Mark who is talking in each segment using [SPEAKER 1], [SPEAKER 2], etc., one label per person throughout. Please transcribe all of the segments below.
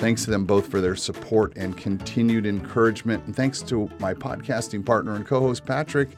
[SPEAKER 1] Thanks to them both for their support and continued encouragement. And thanks to my podcasting partner and co host, Patrick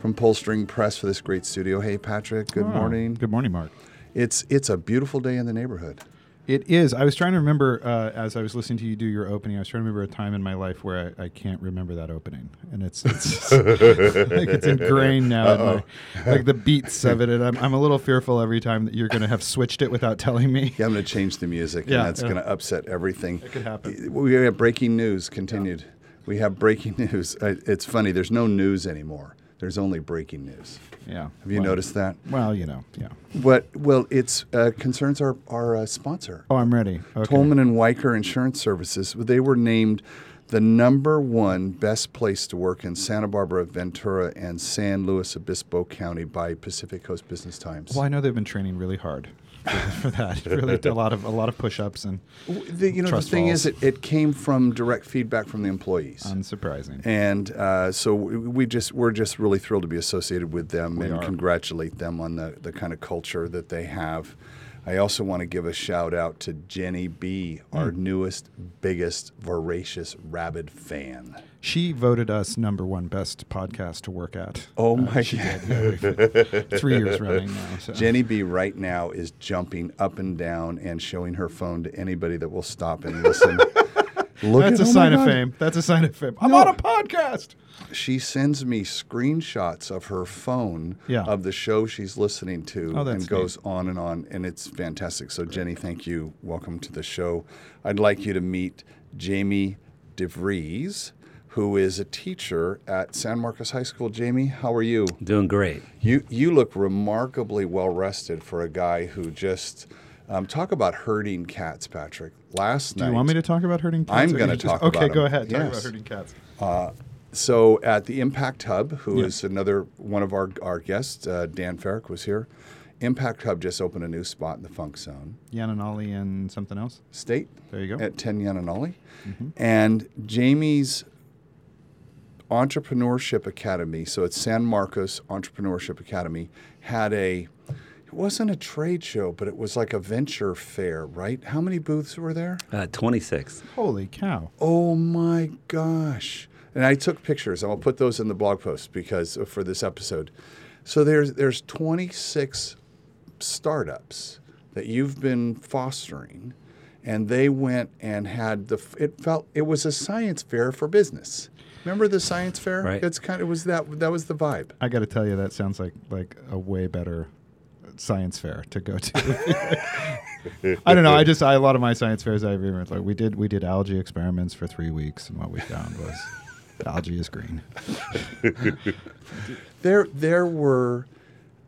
[SPEAKER 1] from Pullstring Press, for this great studio. Hey, Patrick, good
[SPEAKER 2] Oh,
[SPEAKER 1] morning.
[SPEAKER 2] Good morning, Mark.
[SPEAKER 1] It's, it's a beautiful day in the neighborhood.
[SPEAKER 2] It is. I was trying to remember uh, as I was listening to you do your opening. I was trying to remember a time in my life where I, I can't remember that opening, and it's it's like it's ingrained now. In my, like the beats of it, and I'm, I'm a little fearful every time that you're going to have switched it without telling me.
[SPEAKER 1] Yeah, I'm going to change the music,
[SPEAKER 2] Yeah,
[SPEAKER 1] and that's
[SPEAKER 2] yeah.
[SPEAKER 1] going to upset everything.
[SPEAKER 2] It could happen.
[SPEAKER 1] We have breaking news continued. We have breaking news. It's funny. There's no news anymore. There's only breaking news.
[SPEAKER 2] Yeah.
[SPEAKER 1] Have you
[SPEAKER 2] well,
[SPEAKER 1] noticed that?
[SPEAKER 2] Well, you know. Yeah.
[SPEAKER 1] What? Well, it's uh, concerns our our uh, sponsor,
[SPEAKER 2] Oh, I'm ready. Okay.
[SPEAKER 1] Tolman and Wiker Insurance Services. They were named the number one best place to work in Santa Barbara, Ventura, and San Luis Obispo County by Pacific Coast Business Times.
[SPEAKER 2] Well, I know they've been training really hard for, that. Really, a lot of a lot of push-ups and
[SPEAKER 1] The, you know, the thing is, it, it came from direct feedback from the employees.
[SPEAKER 2] unsurprising.
[SPEAKER 1] And uh, so we we just we're just really thrilled to be associated with them
[SPEAKER 2] We
[SPEAKER 1] and
[SPEAKER 2] are.
[SPEAKER 1] congratulate them on the, the kind of culture that they have. I also want to give a shout out to Jenny B, our
[SPEAKER 2] Hmm.
[SPEAKER 1] newest, biggest, voracious rabid fan.
[SPEAKER 2] She voted us number one best podcast to work at.
[SPEAKER 1] Oh my
[SPEAKER 2] she
[SPEAKER 1] God.
[SPEAKER 2] did. Yeah, three years running now. So.
[SPEAKER 1] Jenny B right now is jumping up and down and showing her phone to anybody that will stop and listen. Look
[SPEAKER 2] That's
[SPEAKER 1] at,
[SPEAKER 2] a
[SPEAKER 1] oh
[SPEAKER 2] sign of fame. That's a sign of fame. I'm
[SPEAKER 1] No.
[SPEAKER 2] on a podcast.
[SPEAKER 1] She sends me screenshots of her phone
[SPEAKER 2] Yeah.
[SPEAKER 1] of the show she's listening to
[SPEAKER 2] Oh, that's
[SPEAKER 1] and goes on and on and it's fantastic. So Jenny, thank you. Welcome to the show. I'd like you to meet Jamie DeVries, who is a teacher at San Marcos High School. Jamie, how are you?
[SPEAKER 3] Doing great.
[SPEAKER 1] You you look remarkably well rested for a guy who just um, talk about herding cats, Patrick. Last
[SPEAKER 2] Do
[SPEAKER 1] night
[SPEAKER 2] you want me to talk about herding cats?
[SPEAKER 1] I'm gonna
[SPEAKER 2] you just-
[SPEAKER 1] talk
[SPEAKER 2] Okay,
[SPEAKER 1] about
[SPEAKER 2] go ahead. Talk
[SPEAKER 1] Yes.
[SPEAKER 2] about herding cats.
[SPEAKER 1] So at the Impact Hub, who is another one of our, our guests, uh, Dan Farrick was here. Impact Hub just opened a new spot in the Funk Zone
[SPEAKER 2] Yanonali and something else.
[SPEAKER 1] State
[SPEAKER 2] There you go.
[SPEAKER 1] at 10 Yanonali.
[SPEAKER 2] Mm-hmm.
[SPEAKER 1] And Jamie's Entrepreneurship Academy, so it's San Marcos Entrepreneurship Academy, had a, wasn't a trade show, but it was like a venture fair, right? How many booths were there?
[SPEAKER 3] Uh, 26.
[SPEAKER 2] Holy cow!
[SPEAKER 1] Oh my gosh. And I took pictures. and I'll put those in the blog post because uh, for this episode. So there's there's 26 startups that you've been fostering and they went and had the it felt it was a science fair for business. Remember the science fair?
[SPEAKER 3] Right.
[SPEAKER 1] It's kind of it was that that was the vibe.
[SPEAKER 2] I got to tell you, that sounds like like a way better science fair to go to. I don't know. I just I, a lot of my science fairs I remember like we did we did algae experiments for three weeks, and what we found was algae is green.
[SPEAKER 1] There, there were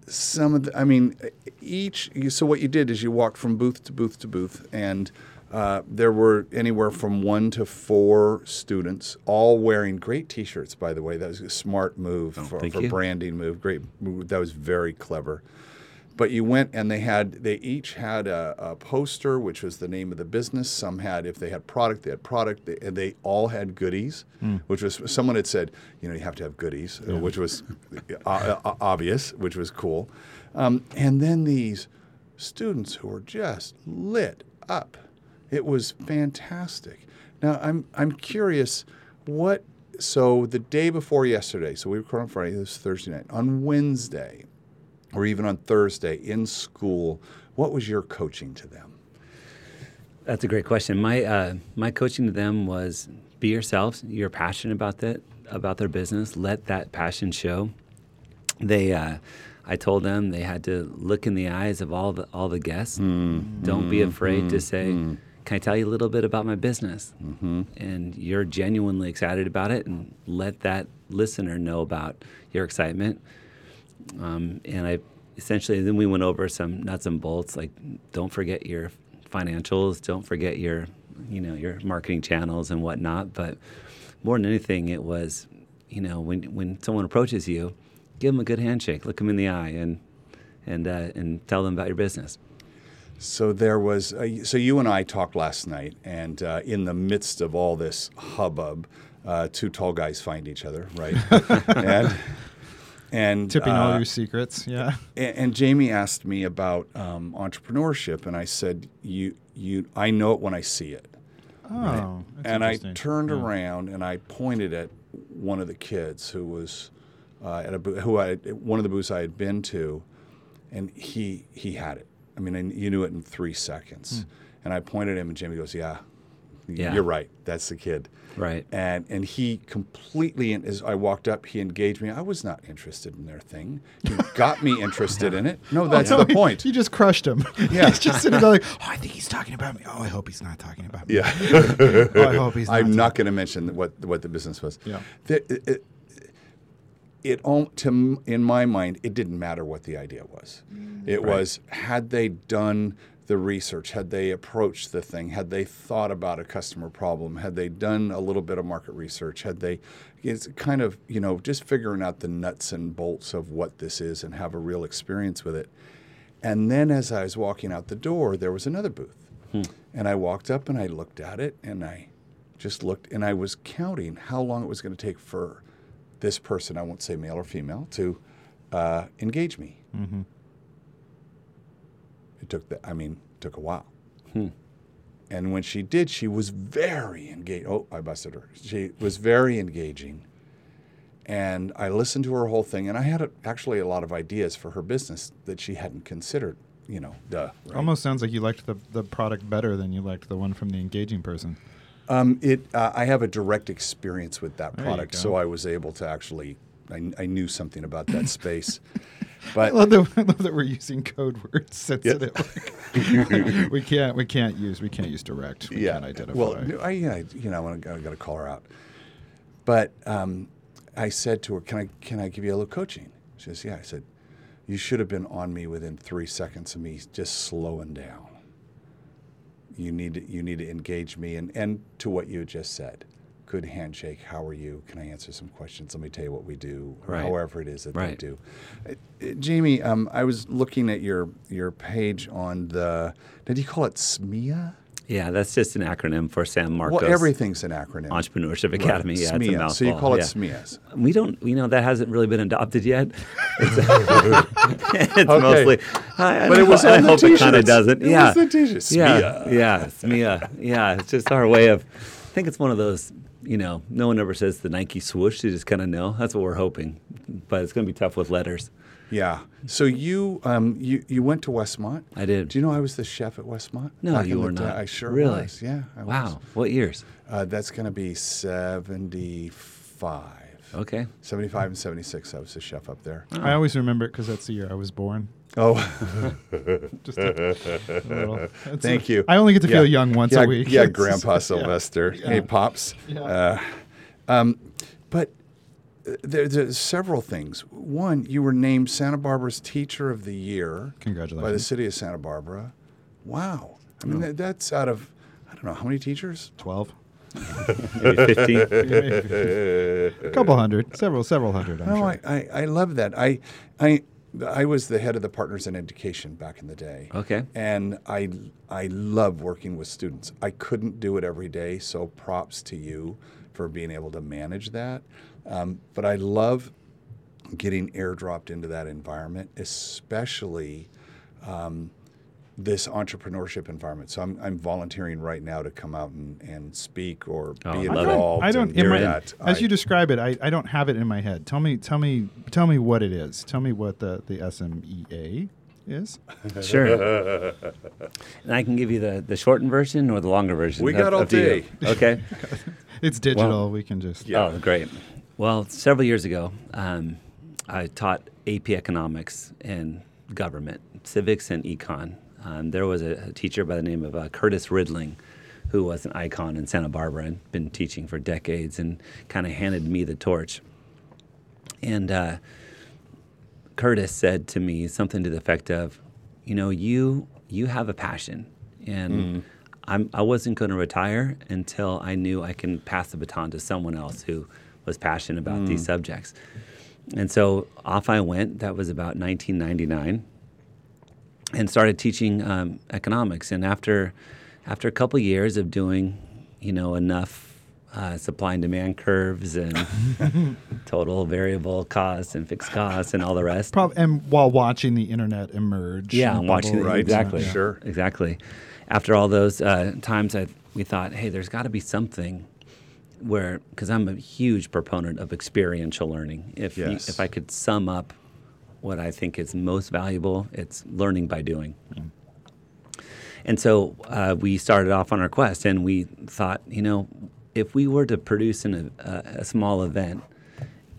[SPEAKER 1] some of the, I mean, each, you, so what you did is you walked from booth to booth to booth, and uh, there were anywhere from one to four students, all wearing great t shirts, by the way. That was a smart move for, for branding move. Great move. That was very clever. But you went and they had, they each had a, a poster, which was the name of the business. Some had, if they had product, they had product, they, and they all had goodies, which was, someone had said, you know, you have to have goodies, uh, which was uh, uh, obvious, which was cool. Um, and then these students who were just lit up. It was fantastic. Now, I'm, I'm curious, what, so the day before yesterday, so we were on Friday, this was Thursday night. On Wednesday, or even on Thursday in school, what was your coaching to them?
[SPEAKER 3] That's a great question. My uh, my coaching to them was be yourselves. You're passionate about that about their business. Let that passion show. They, uh, I told them they had to look in the eyes of all the all the guests. Don't be afraid to say, "Can I tell you a little bit about my business?" Mm-hmm. And you're genuinely excited about it, and let that listener know about your excitement. Um, and I essentially then we went over some nuts and bolts like don't forget your financials, don't forget your you know your marketing channels and whatnot. But more than anything, it was you know, when when someone approaches you, give them a good handshake, look them in the eye, and and uh, and tell them about your business.
[SPEAKER 1] So there was. Uh, so you and I talked last night, and uh, in the midst of all this hubbub, uh, two tall guys find each other, right? and and
[SPEAKER 2] Tipping all
[SPEAKER 1] uh,
[SPEAKER 2] your secrets. Yeah.
[SPEAKER 1] and, and Jamie asked me about um, entrepreneurship, and I said, "You, you, I know it when I see it."
[SPEAKER 2] Oh. that's
[SPEAKER 1] and I turned
[SPEAKER 2] Yeah.
[SPEAKER 1] around and I pointed at one of the kids who was uh, at a who I one of the booths I had been to, and he he had it. I mean, and you knew it in three seconds. And I pointed at him, and Jamie goes, "Yeah,
[SPEAKER 3] Yeah.
[SPEAKER 1] you're right. That's the kid."
[SPEAKER 3] Right.
[SPEAKER 1] And and he completely, and as I walked up, he engaged me. I was not interested in their thing. He got me interested in it. No, oh, that's
[SPEAKER 2] Oh,
[SPEAKER 1] the
[SPEAKER 2] he-
[SPEAKER 1] point.
[SPEAKER 2] You just crushed him.
[SPEAKER 1] Yeah.
[SPEAKER 2] he's just sitting there like, oh, I think he's talking about me. Oh, I hope he's not talking about me.
[SPEAKER 1] Yeah.
[SPEAKER 2] Oh, I hope he's not.
[SPEAKER 1] I'm not going to mention what what the business was.
[SPEAKER 2] Yeah.
[SPEAKER 1] The- it, it, it to in my mind, it didn't matter what the idea was. Mm. It was had they done the research, had they approached the thing, had they thought about a customer problem, had they done a little bit of market research, had they it's kind of you know just figuring out the nuts and bolts of what this is and have a real experience with it. And then as I was walking out the door, there was another booth. And I walked up and I looked at it and I just looked and I was counting how long it was going to take for this person, I won't say male or female, to uh, engage me. It took the, I mean, took a while. And when she did, she was very engaged. Oh, I busted her. She was very engaging. And I listened to her whole thing, and I had a, actually a lot of ideas for her business that she hadn't considered. You know, duh. right?
[SPEAKER 2] Almost sounds like you liked the, the product better than you liked the one from the engaging person.
[SPEAKER 1] Um, it. Uh, I have a direct experience with that
[SPEAKER 2] There
[SPEAKER 1] product, so I was able to actually. I, I knew something about that space,
[SPEAKER 2] I
[SPEAKER 1] but
[SPEAKER 2] love, that, I love that we're using code words sensitive. we can't we can't use we can't use direct. We
[SPEAKER 1] yeah.
[SPEAKER 2] can't identify.
[SPEAKER 1] Well, I, you know, I got to call her out. But um, I said to her, "Can I can I give you a little coaching?" She says, "Yeah." I said, "You should have been on me within three seconds of me just slowing down. You need to, you need to engage me and and to what you just said." Good handshake. How are you? Can I answer some questions? Let me tell you what we do.
[SPEAKER 3] Right.
[SPEAKER 1] However it is that they do. Uh, uh, Jamie, um, I was looking at your your page on the. Did you call it SMEA?
[SPEAKER 3] Yeah, that's just an acronym for San Marcos
[SPEAKER 1] Well, everything's an acronym.
[SPEAKER 3] Entrepreneurship Academy. Yeah, it's a
[SPEAKER 1] SMEA. So you call it
[SPEAKER 3] yeah.
[SPEAKER 1] SMEAs.
[SPEAKER 3] We don't, you know, that hasn't really been adopted yet. It's, it's mostly, I, I
[SPEAKER 1] But it was
[SPEAKER 3] I
[SPEAKER 1] on the
[SPEAKER 3] hope it kind of doesn't.
[SPEAKER 1] It
[SPEAKER 3] yeah,
[SPEAKER 1] was the t-shirts.
[SPEAKER 3] Yeah,
[SPEAKER 1] SMEA.
[SPEAKER 3] yeah, SMEA. Yeah, it's just our way of. I think it's one of those. You know, no one ever says the Nike swoosh. You just kind of know. That's what we're hoping, but it's going to be tough with letters.
[SPEAKER 1] Yeah. So you um, you you went to Westmont.
[SPEAKER 3] I did.
[SPEAKER 1] Do you know I was the chef at Westmont?
[SPEAKER 3] No,
[SPEAKER 1] back in
[SPEAKER 3] you
[SPEAKER 1] the
[SPEAKER 3] were
[SPEAKER 1] day?
[SPEAKER 3] not.
[SPEAKER 1] I sure
[SPEAKER 3] really.
[SPEAKER 1] was. Yeah. I
[SPEAKER 3] wow.
[SPEAKER 1] Was.
[SPEAKER 3] What years?
[SPEAKER 1] Uh, that's going to be seventy five.
[SPEAKER 3] Okay.
[SPEAKER 1] 75 and 76, I was the chef up there.
[SPEAKER 2] I always remember it because that's the year I was born.
[SPEAKER 1] Oh,
[SPEAKER 2] Just a, a little.
[SPEAKER 1] thank
[SPEAKER 2] a-
[SPEAKER 1] you.
[SPEAKER 2] I only get to
[SPEAKER 1] Yeah.
[SPEAKER 2] feel young once
[SPEAKER 1] yeah,
[SPEAKER 2] a week.
[SPEAKER 1] Yeah,
[SPEAKER 2] It's-
[SPEAKER 1] Grandpa. Sylvester.
[SPEAKER 2] Yeah.
[SPEAKER 1] Hey, Pops.
[SPEAKER 2] Yeah.
[SPEAKER 1] Uh, um, but uh, there, there's several things. One, you were named Santa Barbara's Teacher of the Year Congratulations. by the city of Santa Barbara. Wow. I mean, that, that's out of, I don't know, how many teachers?
[SPEAKER 2] Twelve.
[SPEAKER 3] Maybe 15.
[SPEAKER 2] A couple hundred. Several. Several hundred. I'm
[SPEAKER 1] No,
[SPEAKER 2] sure.
[SPEAKER 1] I, I, I love that. I, I, I was the head of the Partners in Education back in the day.
[SPEAKER 3] Okay.
[SPEAKER 1] And I, I love working with students. I couldn't do it every day, so props to you for being able to manage that. Um, but I love getting airdropped into that environment, especially um, this entrepreneurship environment. So I'm, I'm volunteering right now to come out and, and speak or
[SPEAKER 3] Oh,
[SPEAKER 1] be
[SPEAKER 3] I love it.
[SPEAKER 1] involved.
[SPEAKER 2] I don't.
[SPEAKER 1] and
[SPEAKER 2] in
[SPEAKER 1] do
[SPEAKER 2] my-
[SPEAKER 1] that.
[SPEAKER 2] as
[SPEAKER 1] I-
[SPEAKER 2] you describe it, I, I don't have it in my head. Tell me. Tell me. Tell me what it is. Tell me what the the SMEA is.
[SPEAKER 3] Sure. and I can give you the, the shortened version or the longer version.
[SPEAKER 1] We
[SPEAKER 3] Up-
[SPEAKER 1] got all
[SPEAKER 3] up to you.
[SPEAKER 1] day.
[SPEAKER 3] Okay.
[SPEAKER 2] It's digital. we can just.
[SPEAKER 1] Yeah.
[SPEAKER 3] Oh, great. Well, several years ago, um, I taught AP economics and government, civics and econ. Um, there was a, teacher by the name of uh, Curtis Ridling, who was an icon in Santa Barbara and been teaching for decades, and kind of handed me the torch. And uh, Curtis said to me something to the effect of, "You know, you you have a passion, and I'm, I wasn't going to retire until I knew I can pass the baton to someone else who was passionate about these subjects. And so off I went. That was about 1999, and started teaching um, economics. And after after a couple years of doing, you know, enough uh, supply and demand curves and total variable costs and fixed costs and all the rest.
[SPEAKER 2] And while watching the internet emerge.
[SPEAKER 3] Yeah,
[SPEAKER 2] and
[SPEAKER 3] watching
[SPEAKER 2] bubble,
[SPEAKER 3] it
[SPEAKER 1] Right,
[SPEAKER 3] exactly.
[SPEAKER 1] sure.
[SPEAKER 3] exactly. After all those uh, times, I, we thought, hey, there's got to be something where, because I'm a huge proponent of experiential learning. If you,
[SPEAKER 1] Yes.
[SPEAKER 3] if I could sum up what I think is most valuable, it's learning by doing. And so uh, we started off on our quest, and we thought, you know, if we were to produce an, a, a small event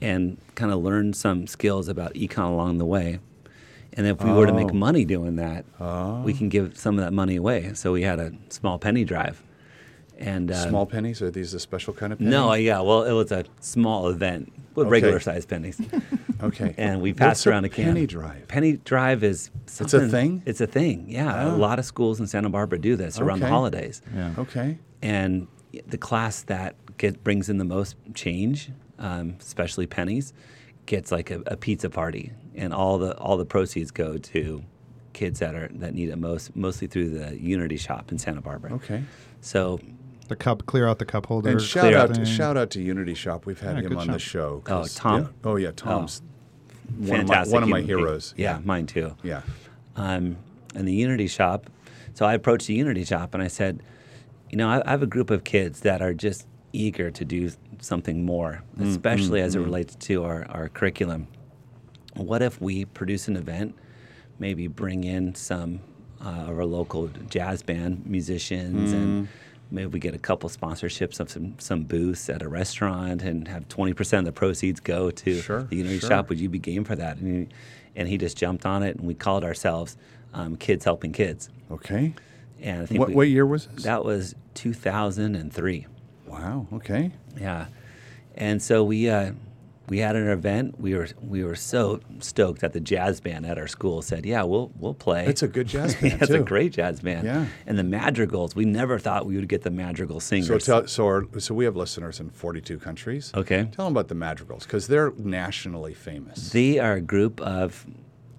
[SPEAKER 3] and kind of learn some skills about econ along the way, and if we were to make
[SPEAKER 1] Oh.
[SPEAKER 3] money doing that, we can give some of that money away. So we had a small penny drive, and uh,
[SPEAKER 1] Small pennies? Are these a special kind of penny?
[SPEAKER 3] No, yeah, well, it was a small event with
[SPEAKER 1] Okay.
[SPEAKER 3] regular sized pennies,
[SPEAKER 1] Okay.
[SPEAKER 3] and we
[SPEAKER 1] What's
[SPEAKER 3] passed
[SPEAKER 1] a
[SPEAKER 3] around a can.
[SPEAKER 1] penny drive.
[SPEAKER 3] Penny drive is something.
[SPEAKER 1] It's a thing?
[SPEAKER 3] It's a thing. Yeah,
[SPEAKER 1] Oh.
[SPEAKER 3] a lot of schools in Santa Barbara do this around the holidays
[SPEAKER 2] Yeah.
[SPEAKER 1] Okay.
[SPEAKER 3] and the class that get brings in the most change, um, especially pennies, gets like a, a pizza party, and all the all the proceeds go to kids that are that need it most, mostly through the Unity Shoppe in Santa Barbara.
[SPEAKER 1] Okay.
[SPEAKER 3] So,
[SPEAKER 2] The cup, clear out the cup holder.
[SPEAKER 1] And shout out,
[SPEAKER 2] thing.
[SPEAKER 1] shout out to Unity Shoppe. We've had
[SPEAKER 2] Yeah,
[SPEAKER 1] him
[SPEAKER 2] good
[SPEAKER 1] on the show.
[SPEAKER 3] Oh,
[SPEAKER 1] 'cause-
[SPEAKER 3] Tom?
[SPEAKER 1] yeah. Oh yeah, Tom's one of my,
[SPEAKER 3] fantastic.
[SPEAKER 1] one of my
[SPEAKER 3] human being.
[SPEAKER 1] heroes.
[SPEAKER 3] Yeah, mine too.
[SPEAKER 1] Yeah.
[SPEAKER 3] um, in the Unity shoppe. So I approached the Unity shoppe and I said, you know, I, I have a group of kids that are just eager to do something more,
[SPEAKER 1] Mm,
[SPEAKER 3] especially as it relates to our, our curriculum. What if we produce an event, maybe bring in some uh, of our local jazz band musicians
[SPEAKER 1] Mm.
[SPEAKER 3] and maybe we get a couple sponsorships of some, some booths at a restaurant and have 20% of the proceeds go to
[SPEAKER 1] Sure,
[SPEAKER 3] the Unity
[SPEAKER 1] sure.
[SPEAKER 3] shop. Would you be game for that? And he, and he just jumped on it and we called ourselves um, Kids Helping Kids.
[SPEAKER 1] Okay.
[SPEAKER 3] And I think
[SPEAKER 1] What,
[SPEAKER 3] we,
[SPEAKER 1] what year was this?
[SPEAKER 3] that was 2003.
[SPEAKER 1] Wow. Okay.
[SPEAKER 3] Yeah, and so we uh, we had an event. We were we were so stoked that the jazz band at our school said, "Yeah, we'll we'll play."
[SPEAKER 1] It's a good jazz band
[SPEAKER 3] it's a great jazz band.
[SPEAKER 1] Yeah.
[SPEAKER 3] And the madrigals, we never thought we would get the madrigal singers.
[SPEAKER 1] So tell so our, so we have listeners in 42 countries.
[SPEAKER 3] Okay.
[SPEAKER 1] Tell them about the Madrigals because they're nationally famous.
[SPEAKER 3] They are a group of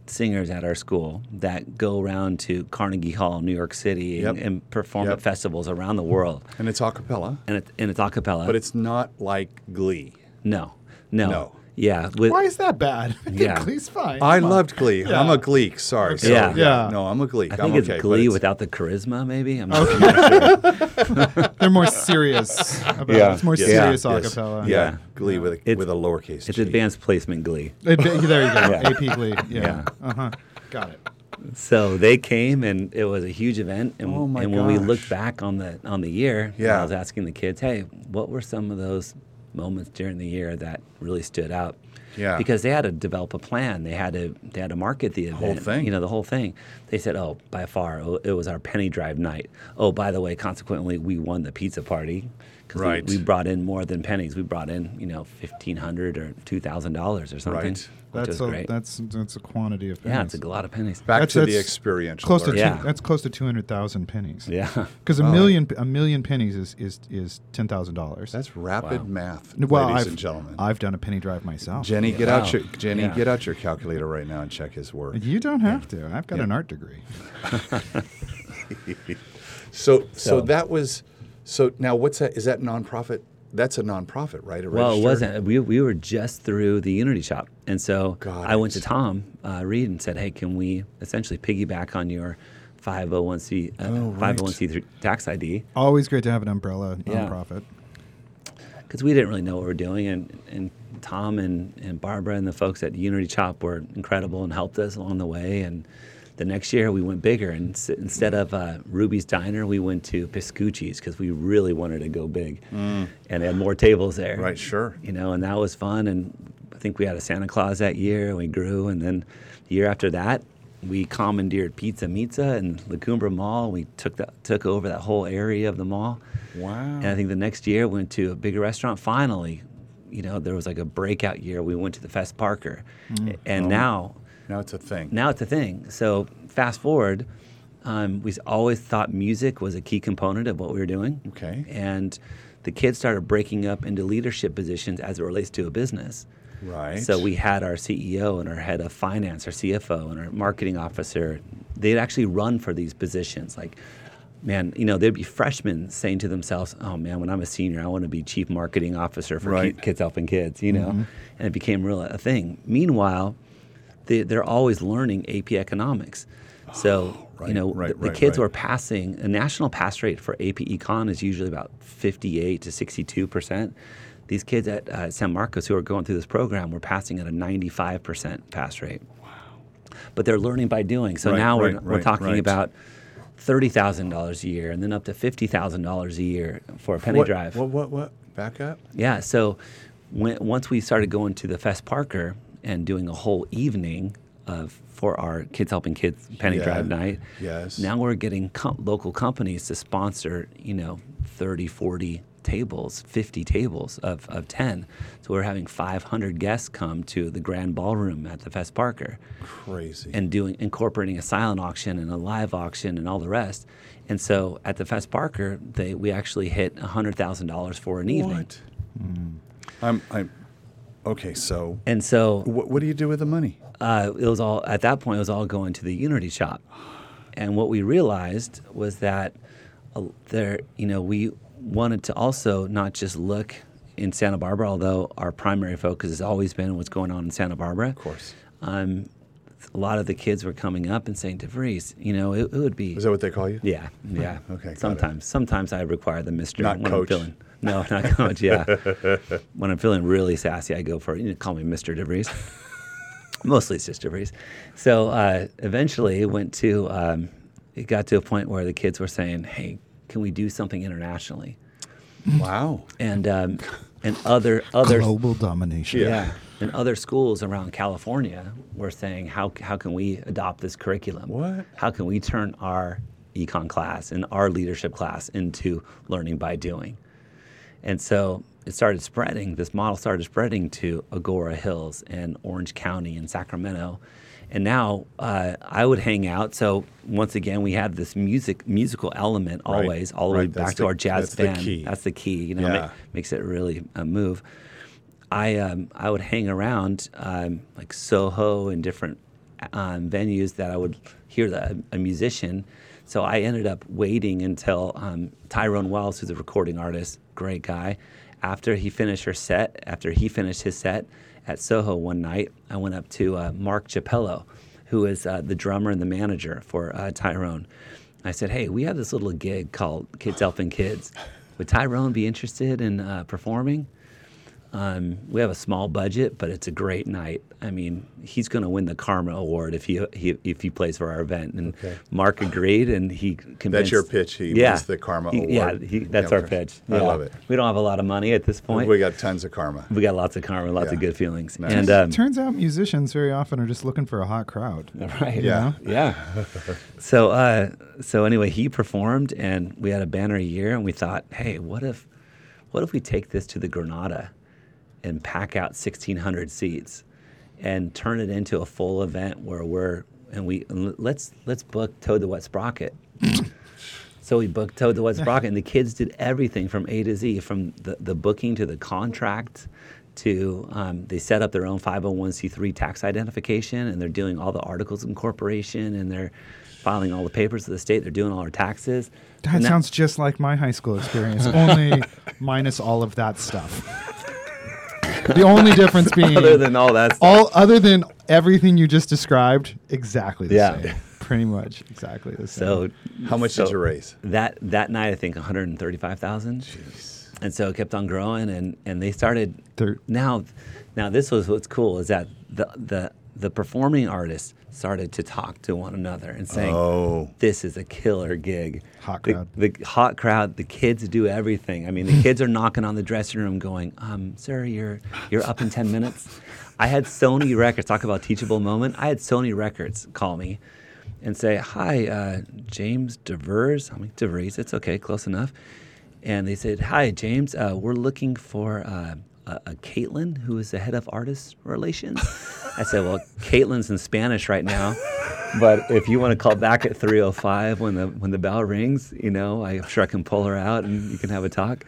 [SPEAKER 3] singers at our school that go around to Carnegie Hall, New York City, and,
[SPEAKER 1] Yep.
[SPEAKER 3] and perform
[SPEAKER 1] Yep.
[SPEAKER 3] at festivals around the world.
[SPEAKER 1] and it's a cappella,
[SPEAKER 3] And, it, and it's a cappella.
[SPEAKER 1] but it's not like Glee.
[SPEAKER 3] no, no,
[SPEAKER 1] No.
[SPEAKER 3] Yeah, with,
[SPEAKER 2] Why is that bad? I think
[SPEAKER 3] Yeah.
[SPEAKER 2] Glee's fine.
[SPEAKER 1] I
[SPEAKER 2] Come on.
[SPEAKER 1] loved Glee.
[SPEAKER 2] Yeah.
[SPEAKER 1] I'm a Gleek. Sorry. So,
[SPEAKER 3] Yeah.
[SPEAKER 2] Yeah.
[SPEAKER 1] No, I'm a Gleek.
[SPEAKER 3] I
[SPEAKER 1] I'm
[SPEAKER 3] think it's
[SPEAKER 1] okay,
[SPEAKER 3] Glee
[SPEAKER 1] it's-
[SPEAKER 3] without the charisma, maybe. I'm not, I'm sure.
[SPEAKER 2] They're more serious. About
[SPEAKER 1] Yeah.
[SPEAKER 2] it. It's more
[SPEAKER 1] Yes.
[SPEAKER 2] serious
[SPEAKER 1] Yes.
[SPEAKER 2] acapella.
[SPEAKER 1] Yeah.
[SPEAKER 3] Yeah.
[SPEAKER 1] Glee with a,
[SPEAKER 3] It's-
[SPEAKER 1] with a lowercase
[SPEAKER 3] It's
[SPEAKER 1] g.
[SPEAKER 3] advanced placement Glee.
[SPEAKER 2] It- there you go.
[SPEAKER 3] Yeah.
[SPEAKER 2] AP Glee. Yeah.
[SPEAKER 3] Yeah.
[SPEAKER 2] Uh huh. Got it.
[SPEAKER 3] So they came and it was a huge event. And,
[SPEAKER 1] Oh my
[SPEAKER 3] and when we looked back on the on the year,
[SPEAKER 1] Yeah.
[SPEAKER 3] I was asking the kids, "Hey, what were some of those moments during the year that really stood out?"
[SPEAKER 1] Yeah.
[SPEAKER 3] Because they had to develop a plan. They had to they had to market the event.
[SPEAKER 1] whole thing.
[SPEAKER 3] You know, the whole thing. They said, "Oh, by far, oh, it was our penny drive night." Oh, by the way, consequently, we won the pizza party. 'cause
[SPEAKER 1] Right.
[SPEAKER 3] We, we brought in more than pennies. We brought in, you know, fifteen hundred or two thousand dollars or something.
[SPEAKER 1] Right.
[SPEAKER 3] Which
[SPEAKER 2] That's a,
[SPEAKER 3] great.
[SPEAKER 2] that's that's a quantity of pennies.
[SPEAKER 3] yeah, it's a lot of pennies.
[SPEAKER 1] Back
[SPEAKER 2] That's-
[SPEAKER 1] to the experiential.
[SPEAKER 2] close to
[SPEAKER 1] learning.
[SPEAKER 2] two, that's close to two hundred thousand pennies.
[SPEAKER 3] Yeah.
[SPEAKER 2] Because a
[SPEAKER 1] Wow.
[SPEAKER 2] million a million pennies is is is ten thousand dollars.
[SPEAKER 1] That's rapid
[SPEAKER 3] Wow.
[SPEAKER 1] math,
[SPEAKER 2] well,
[SPEAKER 1] ladies
[SPEAKER 2] I've,
[SPEAKER 1] and gentlemen.
[SPEAKER 2] I've done a penny drive myself.
[SPEAKER 1] Jenny, get
[SPEAKER 3] Wow.
[SPEAKER 1] out your Jenny,
[SPEAKER 3] Yeah.
[SPEAKER 1] get out your calculator right now and check his work.
[SPEAKER 2] you don't have to. I've got
[SPEAKER 1] Yeah.
[SPEAKER 2] an art degree.
[SPEAKER 1] So, so,
[SPEAKER 3] So-
[SPEAKER 1] that was, so now what's that? Is that nonprofit? That's a nonprofit, right? A
[SPEAKER 3] Well, it wasn't. We, we were just through the Unity shoppe. And so
[SPEAKER 1] Got
[SPEAKER 3] I went to Tom uh, Reed and said, hey, can we essentially piggyback on your 501c, uh,
[SPEAKER 1] Oh, right.
[SPEAKER 3] 501c3 tax ID?
[SPEAKER 2] Always great to have an umbrella
[SPEAKER 3] Yeah.
[SPEAKER 2] nonprofit.
[SPEAKER 3] Because we didn't really know what we were doing. And, and Tom and, and Barbara and the folks at Unity shoppe were incredible and helped us along the way. And the next year we went bigger. And s- instead of uh, Ruby's Diner, we went to Pascucci's because we really wanted to go big. And they had more tables there.
[SPEAKER 1] Mm. Right, sure.
[SPEAKER 3] you know, and that was fun. And I think we had a Santa Claus that year, and we grew. And then the year after that, we commandeered Pizza Mizza in La Cumbre Mall. We took that took over that whole area of the mall.
[SPEAKER 1] Wow.
[SPEAKER 3] And I think the next year went to a bigger restaurant. Finally, you know, there was like a breakout year. We went to the Fess Parker, and now
[SPEAKER 1] now it's a thing.
[SPEAKER 3] now it's a thing. So fast forward, um, we always thought music was a key component of what we were doing.
[SPEAKER 1] Okay.
[SPEAKER 3] And the kids started breaking up into leadership positions as it relates to a business.
[SPEAKER 1] Right.
[SPEAKER 3] So we had our CEO and our head of finance, our CFO, and our marketing officer. They'd actually run for these positions. Like, man, you know, there'd be freshmen saying to themselves, "Oh man, when I'm a senior, I want to be chief marketing officer for
[SPEAKER 1] Right.
[SPEAKER 3] Ki- Kids Helping Kids." You know, and it became real a thing. Meanwhile, they, they're always learning AP economics. So
[SPEAKER 1] right,
[SPEAKER 3] you know,
[SPEAKER 1] right,
[SPEAKER 3] the, the
[SPEAKER 1] right,
[SPEAKER 3] kids were passing. A national pass rate for AP Econ is usually about 58 to 62 percent. These kids at uh, San Marcos who are going through this program were passing at a 95 percent pass rate. Wow! But they're learning by doing. So now we're, we're talking about thirty thousand dollars a year, and then up to fifty thousand dollars a year for a penny
[SPEAKER 1] what,
[SPEAKER 3] drive.
[SPEAKER 1] What, what, what? Back up?
[SPEAKER 3] Yeah. So when, once we started going to the Fess Parker and doing a whole evening of for our Kids Helping Kids Penny
[SPEAKER 1] Yeah.
[SPEAKER 3] Drive night,
[SPEAKER 1] Yes.
[SPEAKER 3] now we're getting com- local companies to sponsor, you know, 30, 40 tables, 50 tables of, of 10. So we're having 500 guests come to the grand ballroom at the Fess Parker
[SPEAKER 1] Crazy.
[SPEAKER 3] and doing incorporating a silent auction and a live auction and all the rest. And so at the Fess Parker, they we actually hit $100,000 for an evening.
[SPEAKER 1] what? Mm. I'm, I'm, okay, so
[SPEAKER 3] And so
[SPEAKER 1] what, what do you do with the money?
[SPEAKER 3] uh, it was all at that point it was all going to the unity shoppe and what we realized was that uh, there you know we wanted to also not just look in santa barbara although our primary focus has always been what's going on in santa barbara of
[SPEAKER 1] course.
[SPEAKER 3] um, a lot of the kids were coming up and saying devries you know it, it would be
[SPEAKER 1] Is that what they call you?
[SPEAKER 3] yeah yeah
[SPEAKER 1] Okay,
[SPEAKER 3] sometimes sometimes i require the mister
[SPEAKER 1] Not coach.
[SPEAKER 3] i'm feeling no not coach yeah when i'm feeling really sassy i go for you know, call me mr devries mostly it's just DeVries. So uh, eventually, it went to um, it got to a point where the kids were saying, "Hey, can we do something internationally?"
[SPEAKER 1] Wow.
[SPEAKER 3] And um, and other other
[SPEAKER 2] Global domination.
[SPEAKER 3] yeah. and other schools around California were saying, "How how can we adopt this curriculum?
[SPEAKER 1] What?
[SPEAKER 3] How can we turn our econ class and our leadership class into learning by doing?" And so it started spreading. This model started spreading to Agoura Hills and Orange County and Sacramento. And now uh, I would hang out. So once again, we had this music musical element
[SPEAKER 1] Right,
[SPEAKER 3] always, all the way
[SPEAKER 1] right. That's
[SPEAKER 3] back to
[SPEAKER 1] the-
[SPEAKER 3] our jazz
[SPEAKER 1] that's the
[SPEAKER 3] band.
[SPEAKER 1] key.
[SPEAKER 3] That's the key. You know,
[SPEAKER 1] Yeah.
[SPEAKER 3] makes it really uh, move. I um, I would hang around um, like Soho and different um, venues that I would hear the, a musician. So I ended up waiting until um, Tyrone Wells, who's a recording artist, great guy, after he finished her set, after he finished his set at Soho one night, I went up to uh, Mark Chappello, who is uh, the drummer and the manager for uh, Tyrone. I said, "Hey, we have this little gig called Kids Helping Kids. Would Tyrone be interested in uh, performing?" Um, we have a small budget, but it's a great night. I mean, he's going to win the Karma Award if he, he if he plays for our event. And
[SPEAKER 1] Okay.
[SPEAKER 3] Mark agreed, and he convinced.
[SPEAKER 1] That's your pitch. He
[SPEAKER 3] yeah,
[SPEAKER 1] wins the Karma
[SPEAKER 3] He- Yeah, he, that's
[SPEAKER 1] Yeah,
[SPEAKER 3] our
[SPEAKER 1] okay.
[SPEAKER 3] pitch.
[SPEAKER 1] I
[SPEAKER 3] Yeah.
[SPEAKER 1] love it.
[SPEAKER 3] We don't have a lot of money at this point.
[SPEAKER 1] We got tons of karma.
[SPEAKER 3] We got lots of karma, lots of good feelings,
[SPEAKER 1] Nice.
[SPEAKER 3] and um,
[SPEAKER 2] Turns out musicians very often are just looking for a hot crowd.
[SPEAKER 3] right,
[SPEAKER 1] Yeah.
[SPEAKER 3] yeah. so, uh, so anyway, he performed, and we had a banner a year, and we thought, hey, what if, what if we take this to the Granada, and pack out 1,600 seats, and turn it into a full event where we're and we and let's let's book Toad the Wet Sprocket. So we booked Toad the Wet Sprocket, and the kids did everything from A to Z, from the, the booking to the contract to um, they set up their own 501c3 tax identification, and they're doing all the articles of incorporation, and they're filing all the papers to the state. They're doing all our taxes.
[SPEAKER 2] That
[SPEAKER 3] And
[SPEAKER 2] sounds just like my high school experience, only minus all of that stuff. The only difference being
[SPEAKER 3] other than all that stuff.
[SPEAKER 2] all other than everything you just described, exactly the
[SPEAKER 3] Yeah.
[SPEAKER 2] same. Pretty much exactly the same.
[SPEAKER 3] So
[SPEAKER 1] How much
[SPEAKER 3] so
[SPEAKER 1] did you raise?
[SPEAKER 3] That that night, I think 135,000. And so it kept on growing, and, and they started
[SPEAKER 2] Thir-
[SPEAKER 3] now. Now this was what's cool is that the the the performing artists started to talk to one another and saying,
[SPEAKER 1] Oh.
[SPEAKER 3] this is a killer gig."
[SPEAKER 2] Hot
[SPEAKER 3] The-
[SPEAKER 2] crowd.
[SPEAKER 3] The, hot crowd. The kids do everything. I mean, the kids are knocking on the dressing room, going, um, "Sir, you're you're up in ten minutes." I had Sony Records talk about teachable moment. I had Sony Records call me and say, "Hi, uh, James Devers." I'm like, "Devers, it's okay, close enough." And they said, "Hi, James. Uh, we're looking for uh, a, a Caitlin who is the head of artist relations." I said, "Well, Caitlin's in Spanish right now." but if you want to call back at 3:05 when the when the bell rings, you know, I'm sure I can pull her out and you can have a talk.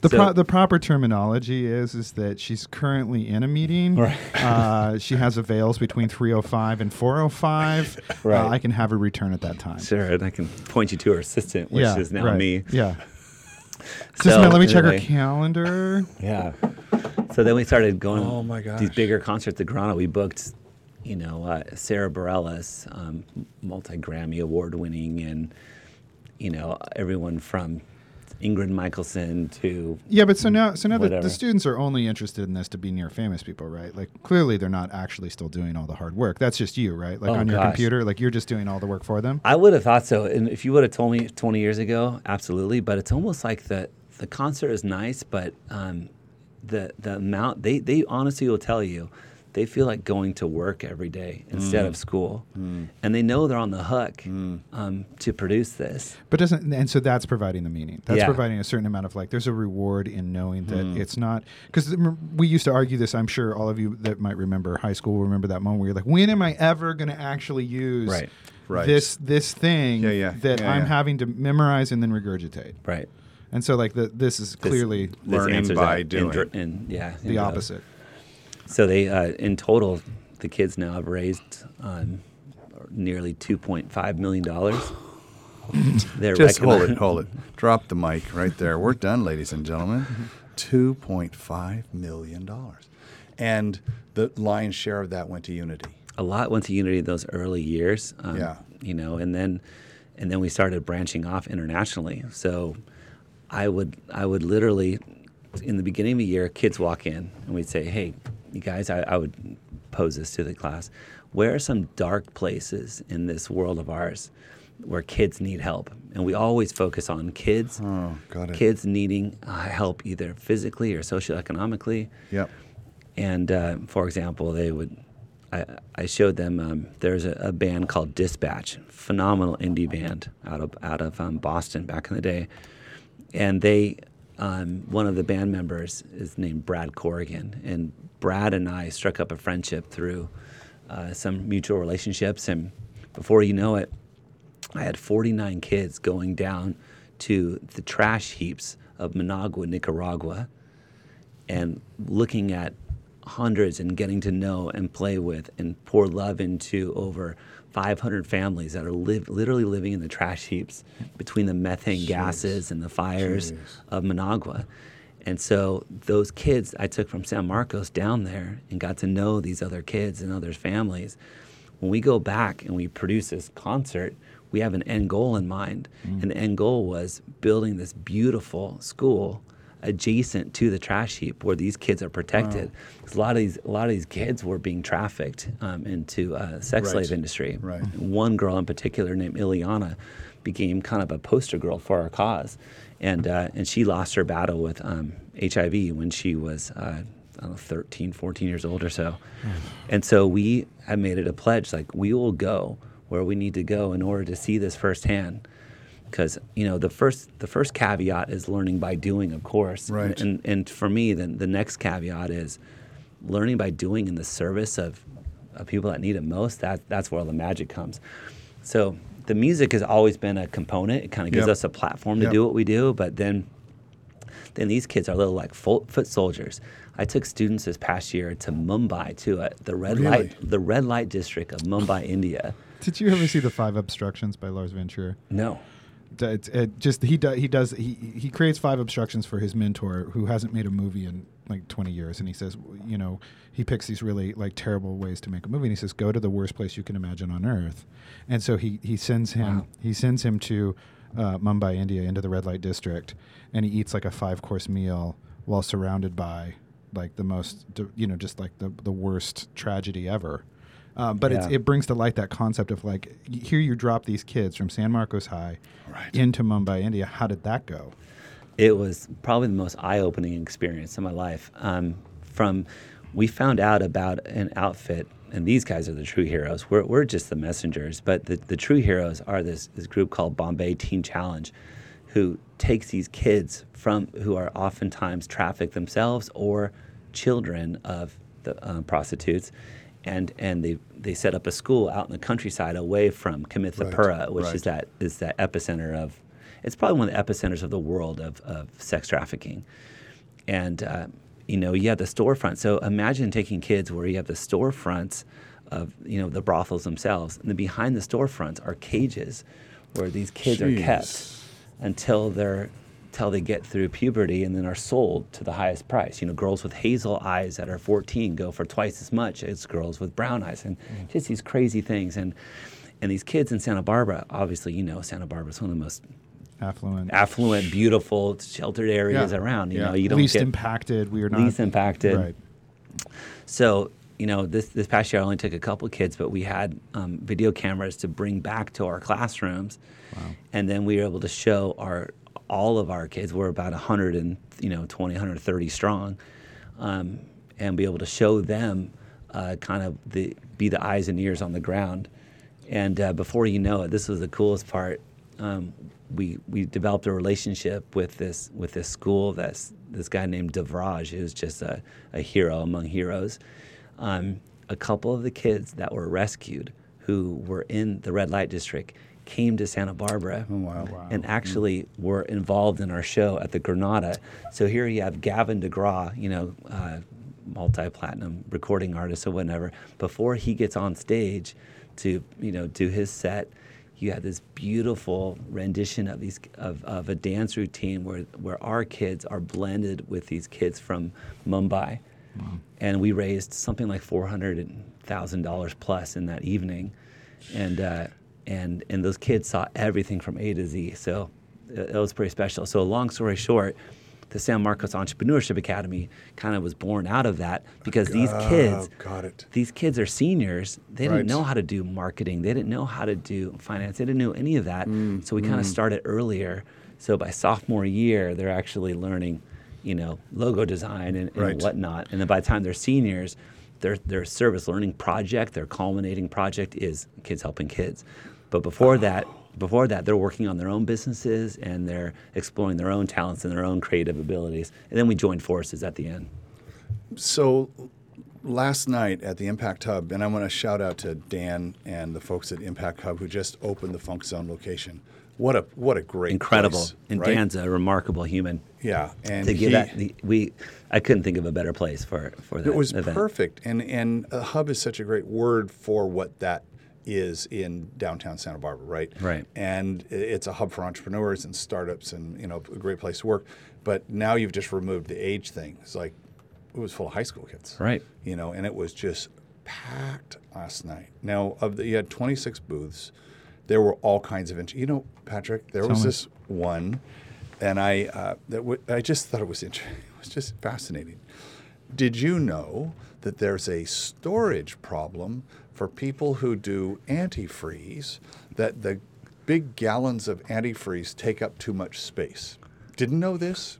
[SPEAKER 2] The,
[SPEAKER 3] So-
[SPEAKER 2] pro- the proper terminology is is that she's currently in a meeting.
[SPEAKER 3] Right.
[SPEAKER 2] Uh, she has avails between 305 and 405.
[SPEAKER 3] Right.
[SPEAKER 2] Uh, I can have her return at that time.
[SPEAKER 3] Sure, and I can point you to her assistant, which
[SPEAKER 2] yeah,
[SPEAKER 3] is now
[SPEAKER 2] right.
[SPEAKER 3] me.
[SPEAKER 2] Yeah. Just
[SPEAKER 3] So,
[SPEAKER 2] a minute, let me check her
[SPEAKER 3] anyway.
[SPEAKER 2] calendar.
[SPEAKER 3] Yeah. So then we started going.
[SPEAKER 1] Oh, my
[SPEAKER 3] These bigger concerts at Grana. We booked, you know, uh, Sara Bareilles, um, multi Grammy award winning, and you know everyone from Ingrid Michaelson to
[SPEAKER 2] Yeah, but so now, so now the, the students are only interested in this to be near famous people, right? Like clearly they're not actually still doing all the hard work. That's just you, right? Like
[SPEAKER 3] Oh,
[SPEAKER 2] on your
[SPEAKER 3] gosh.
[SPEAKER 2] computer, like you're just doing all the work for them.
[SPEAKER 3] I would have thought so. And if you would have told me 20 years ago, absolutely. But it's almost like the the concert is nice, but um, the the amount they they honestly will tell you they feel like going to work every day instead mm. of school, mm. and they know they're on the hook mm. um, to produce this.
[SPEAKER 2] But doesn't and so that's providing the meaning. That's
[SPEAKER 3] Yeah.
[SPEAKER 2] providing a certain amount of like there's a reward in knowing that it's not because we used to argue this. I'm sure all of you that might remember high school will remember that moment where you're like, when am I ever going to actually use
[SPEAKER 3] Right.
[SPEAKER 1] Right.
[SPEAKER 2] this this thing
[SPEAKER 1] Yeah, yeah,
[SPEAKER 2] that
[SPEAKER 1] yeah,
[SPEAKER 2] I'm
[SPEAKER 1] yeah.
[SPEAKER 2] having to memorize and then regurgitate?
[SPEAKER 3] Right.
[SPEAKER 2] And so like the, this is clearly
[SPEAKER 3] this
[SPEAKER 1] Learning
[SPEAKER 3] answers
[SPEAKER 1] by
[SPEAKER 3] that in
[SPEAKER 1] doing.
[SPEAKER 3] in- yeah. in
[SPEAKER 2] the
[SPEAKER 3] both.
[SPEAKER 2] Uh, opposite.
[SPEAKER 3] So they, uh, in total, the kids now have raised um, nearly 2.5 million dollars. They're
[SPEAKER 1] Just hold it, hold it. Drop the mic right there. We're done, ladies and gentlemen. Two point five million dollars, and the lion's share of that went to Unity.
[SPEAKER 3] A lot went to Unity in those early years. Um,
[SPEAKER 1] Yeah.
[SPEAKER 3] You know, and then, and then we started branching off internationally. So, I would, I would literally, in the beginning of the year, kids walk in and we'd say, "Hey, you guys," I, I would pose this to the class. Where are some dark places in this world of ours where kids need help? And we always focus on kids.
[SPEAKER 1] Oh, got it.
[SPEAKER 3] kids needing uh, help either physically or socioeconomically.
[SPEAKER 1] Yep.
[SPEAKER 3] And uh, for example, they would, I, I showed them um, there's a, a band called Dispatch, phenomenal indie band out of out of um, Boston back in the day, and they, um, one of the band members is named Brad Corrigan, and Brad and I struck up a friendship through uh, some mutual relationships, and before you know it, I had 49 kids going down to the trash heaps of Managua, Nicaragua, and looking at hundreds and getting to know and play with and pour love into over 500 families that are live, literally living in the trash heaps between the methane gases and the fires
[SPEAKER 1] Jeez.
[SPEAKER 3] of Managua. And so those kids I took from San Marcos down there and got to know these other kids and other families. When we go back and we produce this concert, we have an end goal in mind. Mm. And the end goal was building this beautiful school adjacent to the trash heap where these kids are protected. 'Cause a lot of these a lot of these kids were being trafficked um, into uh, sex
[SPEAKER 1] Right.
[SPEAKER 3] slave industry.
[SPEAKER 1] Right.
[SPEAKER 3] One girl in particular named Ileana became kind of a poster girl for our cause, and uh, and she lost her battle with um, HIV when she was. Uh, I don't know, 13, 14 years old or so. And so we have made it a pledge like, we will go where we need to go in order to see this firsthand because you know the first the first caveat is learning by doing of course
[SPEAKER 1] Right.
[SPEAKER 3] and and for me then the next caveat is learning by doing in the service of, of people that need it most that that's where all the magic comes so the music has always been a component it kind of gives
[SPEAKER 1] Yep.
[SPEAKER 3] us a platform to
[SPEAKER 1] Yep.
[SPEAKER 3] do what we do but then then these kids are little like fo- foot soldiers I took students this past year to Mumbai to the red
[SPEAKER 1] Really?
[SPEAKER 3] light the red light district of Mumbai India
[SPEAKER 2] Did you ever see the Five Obstructions by Lars Trier?
[SPEAKER 3] no
[SPEAKER 2] It's it just he does he does he he creates five obstructions for his mentor who hasn't made a movie in like 20 years. And he says you know he picks these really like terrible ways to make a movie. And he says go to the worst place you can imagine on earth. And so he he sends him
[SPEAKER 3] Wow.
[SPEAKER 2] he sends him to uh, Mumbai India into the red light district. And he eats like a five course meal while surrounded by like the most you know just like the the worst tragedy ever um, but it's,
[SPEAKER 3] Yeah.
[SPEAKER 2] it brings to light that concept of like here you drop these kids from San Marcos High
[SPEAKER 1] Right.
[SPEAKER 2] into Mumbai, India. How did that go?
[SPEAKER 3] it was probably the most eye-opening experience in my life. Um, from we found out about an outfit, and these guys are the true heroes. We're, we're just the messengers, but the, the true heroes are this this group called Bombay Teen Challenge, who takes these kids from who are oftentimes trafficked themselves or children of the uh, prostitutes, and and they they set up a school out in the countryside away from Kamathipura,
[SPEAKER 1] Right,
[SPEAKER 3] which
[SPEAKER 1] right.
[SPEAKER 3] is that is that epicenter of. It's probably one of the epicenters of the world of, of sex trafficking, and uh, you know you have the storefront. So imagine taking kids where you have the storefronts of you know the brothels themselves, and then behind the storefronts are cages where these kids are kept until they're until they get through puberty and then are sold to the highest price. You know, girls with hazel eyes that are 14 go for twice as much as girls with brown eyes, and just these crazy things. And and these kids in Santa Barbara, obviously, you know, Santa Barbara is one of the most
[SPEAKER 2] Affluent.
[SPEAKER 3] affluent, beautiful, sheltered areas
[SPEAKER 2] Yeah.
[SPEAKER 3] around. You
[SPEAKER 2] Yeah.
[SPEAKER 3] know, you don't
[SPEAKER 2] least
[SPEAKER 3] get
[SPEAKER 2] impacted. We are not
[SPEAKER 3] least impacted.
[SPEAKER 2] Right.
[SPEAKER 3] So, you know, this, this past year I only took a couple kids, but we had um, video cameras to bring back to our classrooms. And then we were able to show our all of our kids, we're about 100 and, you know, 20, 130 strong, um, and be able to show them uh, kind of the, be the eyes and ears on the ground. And uh, before you know it, this was the coolest part. Um, we we developed a relationship with this with this school. That's this guy named Devraj, who's just a, a hero among heroes. Um, a couple of the kids that were rescued, who were in the red light district, came to Santa Barbara
[SPEAKER 1] wow.
[SPEAKER 3] and actually were involved in our show at the Granada. So here you have Gavin DeGraw, you know, uh, multi-platinum recording artist or whatever. Before he gets on stage to, you know, do his set, you have this beautiful rendition of these of, of a dance routine where where our kids are blended with these kids from Mumbai, and we raised something like four hundred thousand dollars plus in that evening, and uh, and and those kids saw everything from A to Z. So it, it was pretty special. So long story short, the San Marcos Entrepreneurship Academy kind of was born out of that because these kids,
[SPEAKER 1] Oh, it.
[SPEAKER 3] these kids are seniors. They
[SPEAKER 1] Right.
[SPEAKER 3] didn't know how to do marketing. They didn't know how to do finance. They didn't know any of that.
[SPEAKER 1] Mm,
[SPEAKER 3] so we kind of started earlier. So by sophomore year, they're actually learning, you know, logo design and, and
[SPEAKER 1] Right.
[SPEAKER 3] whatnot. And then by the time they're seniors, their their service learning project, their culminating project is kids helping kids. But before that, before that, they're working on their own businesses and they're exploring their own talents and their own creative abilities. And then we join forces at the end.
[SPEAKER 1] So last night at the Impact Hub, and I want to shout out to Dan and the folks at Impact Hub who just opened the Funk Zone location. What a what a great
[SPEAKER 3] Incredible.
[SPEAKER 1] place,
[SPEAKER 3] and
[SPEAKER 1] right?
[SPEAKER 3] Dan's a remarkable human.
[SPEAKER 1] yeah, and
[SPEAKER 3] to give
[SPEAKER 1] he-
[SPEAKER 3] that the, we I couldn't think of a better place for for that
[SPEAKER 1] It was
[SPEAKER 3] event.
[SPEAKER 1] perfect, and and a hub is such a great word for what that is in downtown Santa Barbara, right?
[SPEAKER 3] Right.
[SPEAKER 1] And it's a hub for entrepreneurs and startups, and you know, a great place to work. But now you've just removed the age thing. It's like it was full of high school kids,
[SPEAKER 3] Right.
[SPEAKER 1] You know, and it was just packed last night. Now, of the you had 26 booths. There were all kinds of, int- you know, Patrick. There was
[SPEAKER 2] me.
[SPEAKER 1] this one, and I uh, that w- I just thought it was interesting. It was just fascinating. Did you know that there's a storage problem for people who do antifreeze? That the big gallons of antifreeze take up too much space. Didn't know this.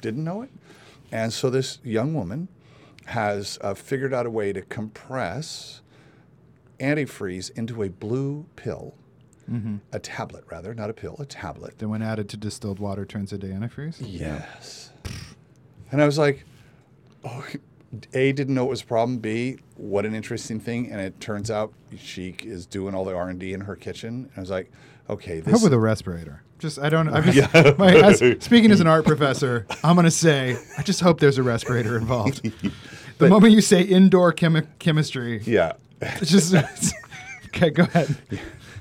[SPEAKER 1] Didn't know it. And so this young woman has uh, figured out a way to compress antifreeze into a blue pill, a tablet rather, not a pill, a tablet.
[SPEAKER 2] Then when added to distilled water turns into antifreeze.
[SPEAKER 1] Yes. And I was like, A, didn't know it was a problem. B, what an interesting thing. And it turns out she is doing all the R&D in her kitchen. And I was like, okay, this
[SPEAKER 2] hope with a respirator. Just I don't. I'm just, my, as, speaking as an art professor, I'm gonna say I just hope there's a respirator involved. The moment you say indoor chemi- chemistry,
[SPEAKER 1] yeah.
[SPEAKER 2] it's just okay. Go ahead.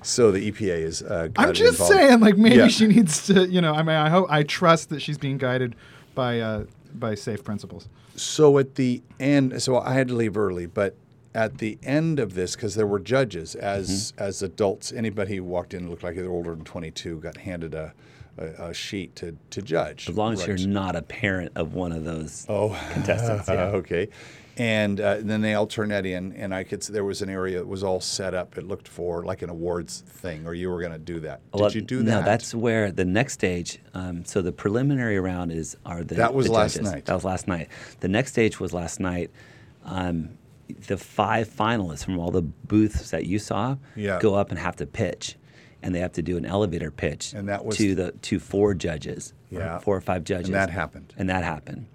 [SPEAKER 1] So the EPA is. Uh,
[SPEAKER 2] I'm just
[SPEAKER 1] involved.
[SPEAKER 2] saying, like maybe
[SPEAKER 1] Yeah.
[SPEAKER 2] she needs to. You know, I mean, I hope I trust that she's being guided by uh, by safe principles.
[SPEAKER 1] So at the end, so I had to leave early, but at the end of this, because there were judges as
[SPEAKER 3] Mm-hmm.
[SPEAKER 1] as adults, anybody who walked in looked like they were older than 22 got handed a, a, a sheet to to judge.
[SPEAKER 3] as long as
[SPEAKER 1] Right.
[SPEAKER 3] you're not a parent of one of those
[SPEAKER 1] Oh,
[SPEAKER 3] contestants. Yeah.
[SPEAKER 1] okay. And uh, then they all turned that in, and I could. There was an area that was all set up. It looked for like an awards thing, or you were going to do that. Did
[SPEAKER 3] Well,
[SPEAKER 1] you do that?
[SPEAKER 3] No, that's where the next stage. Um, so the preliminary round is are the
[SPEAKER 1] That was
[SPEAKER 3] the
[SPEAKER 1] last
[SPEAKER 3] judges.
[SPEAKER 1] night.
[SPEAKER 3] That was last night. The next stage was last night. Um, the five finalists from all the booths that you saw
[SPEAKER 1] Yeah.
[SPEAKER 3] go up and have to pitch, and they have to do an elevator pitch
[SPEAKER 1] And that was-
[SPEAKER 3] to the to four judges, or
[SPEAKER 1] Yeah.
[SPEAKER 3] four or five judges, And
[SPEAKER 1] that happened.
[SPEAKER 3] and that happened.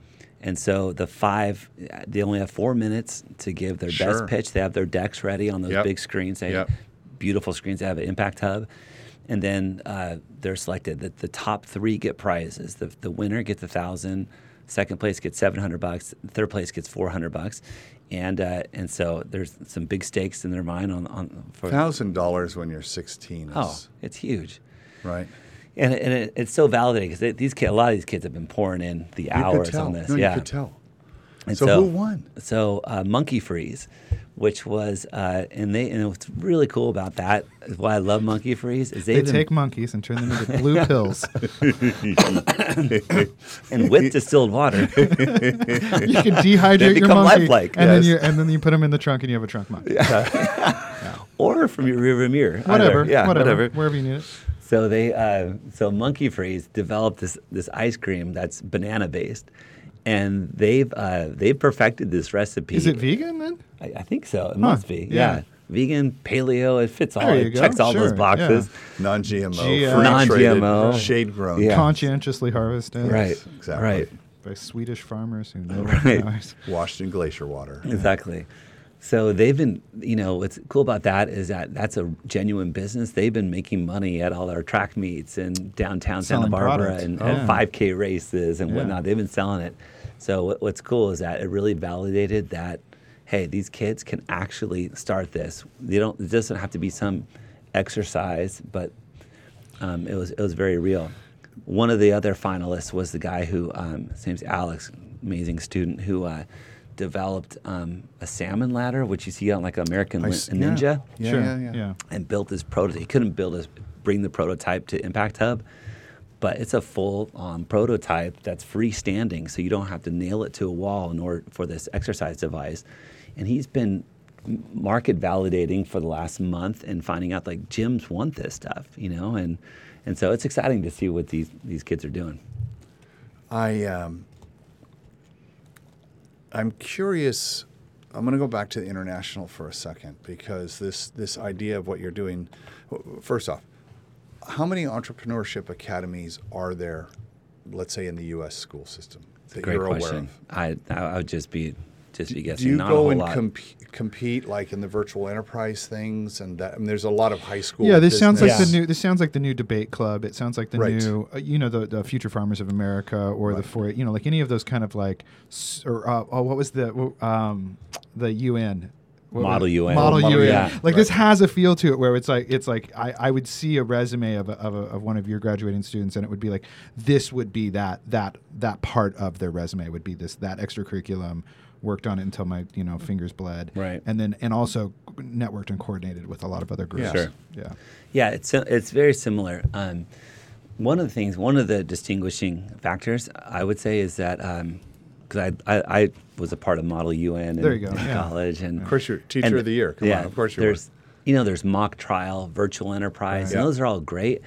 [SPEAKER 3] And so the five, they only have four minutes to give their
[SPEAKER 1] Sure.
[SPEAKER 3] best pitch. They have their decks ready on those
[SPEAKER 1] Yep.
[SPEAKER 3] big screens. They
[SPEAKER 1] Yep.
[SPEAKER 3] have beautiful screens. They have an impact hub. And then uh, they're selected. The, the top three get prizes. The, the winner gets a thousand. Second place gets seven hundred bucks. Third place gets four hundred bucks. And uh, and so there's some big stakes in their mind on, on
[SPEAKER 1] Thousand dollars when you're 16 is
[SPEAKER 3] oh it's huge.
[SPEAKER 1] right.
[SPEAKER 3] And, and it, it's so validating because these kids, a lot of these kids have been pouring in the hours on this.
[SPEAKER 1] No,
[SPEAKER 3] yeah,
[SPEAKER 1] you could tell.
[SPEAKER 3] And
[SPEAKER 1] So who won?
[SPEAKER 3] So uh, Monkey Freeze, which was, uh, and they, and what's really cool about that, is why I love Monkey Freeze, is
[SPEAKER 2] They
[SPEAKER 3] they've
[SPEAKER 2] take monkeys and turn them into blue pills.
[SPEAKER 3] and with distilled water.
[SPEAKER 2] You can dehydrate
[SPEAKER 3] They
[SPEAKER 2] your monkey,
[SPEAKER 3] lifelike.
[SPEAKER 2] and then you and then you put them in the trunk, and you have a trunk monkey. Yeah.
[SPEAKER 3] or from your rearview mirror.
[SPEAKER 2] Whatever,
[SPEAKER 3] Either. Yeah,
[SPEAKER 2] whatever,
[SPEAKER 3] whatever.
[SPEAKER 2] wherever you need it.
[SPEAKER 3] So they, uh, so Monkey Freeze developed this this ice cream that's banana based, and they've uh, they've perfected this recipe.
[SPEAKER 2] Is it vegan then?
[SPEAKER 3] I, I think so. It must be.
[SPEAKER 2] yeah.
[SPEAKER 3] Yeah. Vegan, paleo, it fits all. It
[SPEAKER 2] go.
[SPEAKER 3] checks all those
[SPEAKER 2] Sure,
[SPEAKER 3] boxes.
[SPEAKER 1] Non-GMO,
[SPEAKER 2] G- uh,
[SPEAKER 1] free-traded,
[SPEAKER 3] Non-GMO.
[SPEAKER 1] shade-grown.
[SPEAKER 3] Yeah.
[SPEAKER 2] Conscientiously harvested,
[SPEAKER 3] Right.
[SPEAKER 1] exactly.
[SPEAKER 3] Right.
[SPEAKER 2] by Swedish farmers who know
[SPEAKER 3] Right.
[SPEAKER 2] right.
[SPEAKER 1] Washed in glacier water.
[SPEAKER 3] Exactly. So they've been, you know, what's cool about that is that that's a genuine business. They've been making money at all our track meets and downtown
[SPEAKER 2] Selling
[SPEAKER 3] Santa Barbara
[SPEAKER 2] product.
[SPEAKER 3] and,
[SPEAKER 2] Oh.
[SPEAKER 3] 5K races and
[SPEAKER 2] Yeah.
[SPEAKER 3] whatnot. They've been selling it. So what, what's cool is that it really validated that, hey, these kids can actually start this. They don't. It doesn't have to be some exercise, but um, it was it was very real. One of the other finalists was the guy who um, his name's Alex, amazing student who uh, developed um, a salmon ladder, which you see on like American
[SPEAKER 1] I
[SPEAKER 3] Lin-
[SPEAKER 1] s-
[SPEAKER 3] Ninja,
[SPEAKER 1] Yeah,
[SPEAKER 2] sure.
[SPEAKER 1] yeah, yeah.
[SPEAKER 3] and built this prototype. He couldn't build a bring the prototype to Impact Hub, but it's a full um, prototype that's freestanding, so you don't have to nail it to a wall in order for this exercise device. And he's been market validating for the last month and finding out like gyms want this stuff, you know, and and so it's exciting to see what these these kids are doing.
[SPEAKER 1] I um, I'm curious. I'm going to go back to the international for a second because this this idea of what you're doing. First off, how many entrepreneurship academies are there? Let's say in the U.S. school system that
[SPEAKER 3] Great
[SPEAKER 1] you're aware
[SPEAKER 3] question.
[SPEAKER 1] of.
[SPEAKER 3] I I would just be just be guessing.
[SPEAKER 1] Do you
[SPEAKER 3] Not a
[SPEAKER 1] go
[SPEAKER 3] whole
[SPEAKER 1] and
[SPEAKER 3] lot.
[SPEAKER 1] comp- compete like in the virtual enterprise things and that? I mean, there's a lot of high school.
[SPEAKER 2] Yeah, this sounds like
[SPEAKER 1] business.
[SPEAKER 2] the new. This sounds like the new debate club. It sounds like the
[SPEAKER 1] Right.
[SPEAKER 2] new, uh, you know, the, the Future Farmers of America or the
[SPEAKER 1] Right.
[SPEAKER 2] for you know, like any of those kind of like, or uh, oh, what was the um, the UN. What
[SPEAKER 3] Model? UN.
[SPEAKER 2] Model,
[SPEAKER 1] Model
[SPEAKER 2] UN.
[SPEAKER 3] Yeah.
[SPEAKER 2] Like this has a feel to it where it's like it's like I, I would see a resume of, a, of, a, of one of your graduating students and it would be like this would be that that that part of their resume would be this that extracurriculum worked on it until my you know fingers bled
[SPEAKER 3] Right.
[SPEAKER 2] and then and also networked and coordinated with a lot of other groups
[SPEAKER 1] Yeah.
[SPEAKER 3] Sure.
[SPEAKER 2] yeah
[SPEAKER 3] Yeah, it's it's very similar. Um, one of the things, one of the distinguishing factors, I would say, is that because I, I I was a part of Model UN in,
[SPEAKER 2] There you go,
[SPEAKER 3] in
[SPEAKER 2] yeah.
[SPEAKER 3] college, and
[SPEAKER 1] Of course, you're teacher
[SPEAKER 3] and-
[SPEAKER 1] of the year. Come
[SPEAKER 3] yeah,
[SPEAKER 1] on, of course you were.
[SPEAKER 3] there's you know there's mock trial, virtual enterprise,
[SPEAKER 1] Right.
[SPEAKER 3] and
[SPEAKER 1] Yeah.
[SPEAKER 3] those are all great.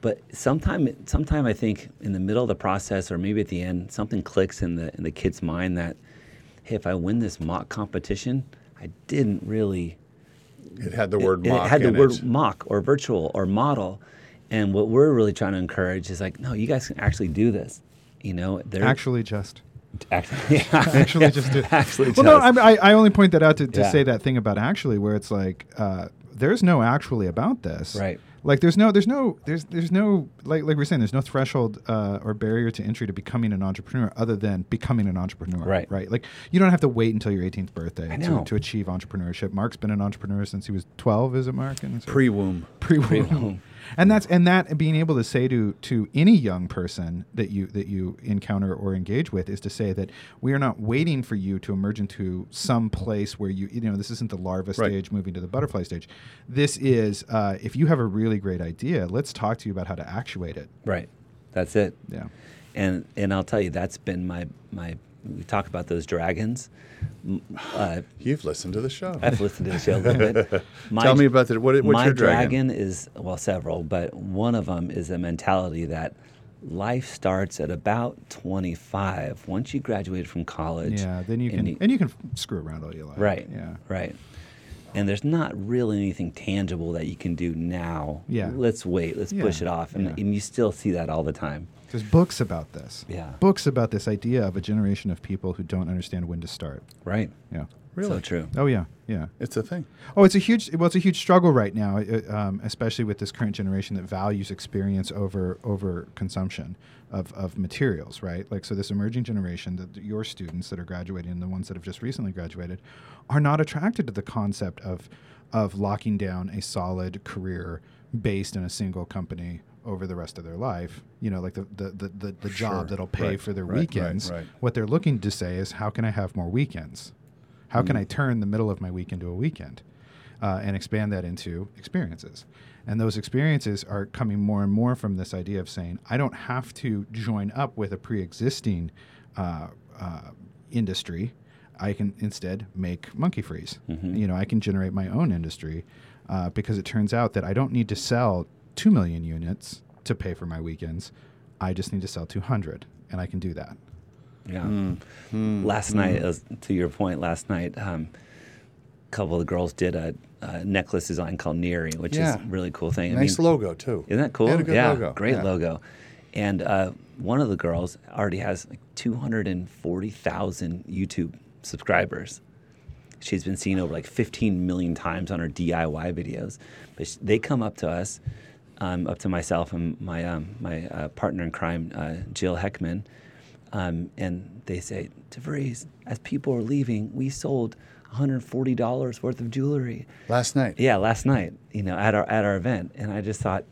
[SPEAKER 3] But sometime, sometime I think in the middle of the process, or maybe at the end, something clicks in the in the kid's mind that, hey, if I win this mock competition, I didn't really
[SPEAKER 1] It had the word
[SPEAKER 3] it,
[SPEAKER 1] mock
[SPEAKER 3] it had the
[SPEAKER 1] in
[SPEAKER 3] word
[SPEAKER 1] it.
[SPEAKER 3] mock or virtual or model. And what we're really trying to encourage is like, no, you guys can actually do this. You know, they're
[SPEAKER 2] actually just
[SPEAKER 3] actually, yeah,
[SPEAKER 2] actually just do
[SPEAKER 3] actually
[SPEAKER 2] well no
[SPEAKER 3] just.
[SPEAKER 2] I, I I only point that out to, to
[SPEAKER 3] Yeah.
[SPEAKER 2] say that thing about actually where it's like uh, there's no actually about this
[SPEAKER 3] Right.
[SPEAKER 2] Like there's no there's no there's there's no like like we're saying there's no threshold uh, or barrier to entry to becoming an entrepreneur other than becoming an entrepreneur
[SPEAKER 3] Right.
[SPEAKER 2] right like you don't have to wait until your 18th birthday to, to achieve entrepreneurship mark's been an entrepreneur since he was 12 is it mark And
[SPEAKER 1] Pre-womb.
[SPEAKER 2] pre-womb.
[SPEAKER 3] Pre-womb.
[SPEAKER 2] And that's and that being able to say to to any young person that you that you encounter or engage with is to say that we are not waiting for you to emerge into some place where you you know this isn't the larva
[SPEAKER 1] Right.
[SPEAKER 2] stage moving to the butterfly stage this is uh, if you have a really great idea let's talk to you about how to actuate it
[SPEAKER 3] right. That's it.
[SPEAKER 2] yeah
[SPEAKER 3] And and I'll tell you, that's been my my. We talk about those dragons. Uh,
[SPEAKER 1] You've listened to the show.
[SPEAKER 3] I've listened to the show a little bit. My,
[SPEAKER 1] Tell me about the what, what's
[SPEAKER 3] my
[SPEAKER 1] your dragon?
[SPEAKER 3] dragon is well several, but one of them is a mentality that life starts at about 25. Once you graduate from college,
[SPEAKER 2] yeah then you
[SPEAKER 3] and
[SPEAKER 2] can and you can screw around all you like
[SPEAKER 3] right,
[SPEAKER 2] yeah
[SPEAKER 3] right. And there's not really anything tangible that you can do now.
[SPEAKER 2] Yeah.
[SPEAKER 3] Let's wait. Let's push it off, and,
[SPEAKER 2] yeah.
[SPEAKER 3] and you still see that all the time.
[SPEAKER 2] There's books about this.
[SPEAKER 3] Yeah.
[SPEAKER 2] Books about this idea of a generation of people who don't understand when to start.
[SPEAKER 3] Right.
[SPEAKER 2] Yeah.
[SPEAKER 1] Really?
[SPEAKER 3] So true.
[SPEAKER 2] Oh yeah, yeah.
[SPEAKER 1] It's a thing.
[SPEAKER 2] Oh, it's a huge. Well, it's a huge struggle right now, uh, um, especially with this current generation that values experience over over consumption of, of materials. Right. Like so, this emerging generation, that your students that are graduating and the ones that have just recently graduated, are not attracted to the concept of of locking down a solid career based in a single company over the rest of their life. You know, like the the the, the, the
[SPEAKER 1] Sure.
[SPEAKER 2] job that'll pay
[SPEAKER 1] Right,
[SPEAKER 2] for their
[SPEAKER 1] right,
[SPEAKER 2] weekends.
[SPEAKER 1] right.
[SPEAKER 2] What they're looking to say is, how can I have more weekends? How
[SPEAKER 1] Mm.
[SPEAKER 2] can I turn the middle of my week into a weekend uh, and expand that into experiences? And those experiences are coming more and more from this idea of saying, I don't have to join up with a pre existing uh, uh, industry. I can instead make monkey freeze. You know, I can generate my own industry uh, because it turns out that I don't need to sell 2 million units to pay for my weekends. I just need to sell 200, and I can do that.
[SPEAKER 3] Yeah.
[SPEAKER 1] Hmm.
[SPEAKER 3] Last night, was, to your point, last night, um, a couple of the girls did a, a necklace design called Neary, which
[SPEAKER 1] Yeah.
[SPEAKER 3] is a really cool thing. I
[SPEAKER 1] Nice
[SPEAKER 3] mean,
[SPEAKER 1] logo too.
[SPEAKER 3] Isn't that cool?
[SPEAKER 1] A good
[SPEAKER 3] yeah,
[SPEAKER 1] logo.
[SPEAKER 3] great
[SPEAKER 1] Yeah.
[SPEAKER 3] logo. And uh, one of the girls already has like 240,000 YouTube subscribers. She's been seen over like 15 million times on her DIY videos. But sh- they come up to us, um, up to myself and my um, my uh, partner in crime, uh, Jill Heckman, um, and they say, DeVries, as people are leaving, we sold $140 worth of jewelry.
[SPEAKER 1] Last night.
[SPEAKER 3] Yeah, last night, you know, at our at our event, and I just thought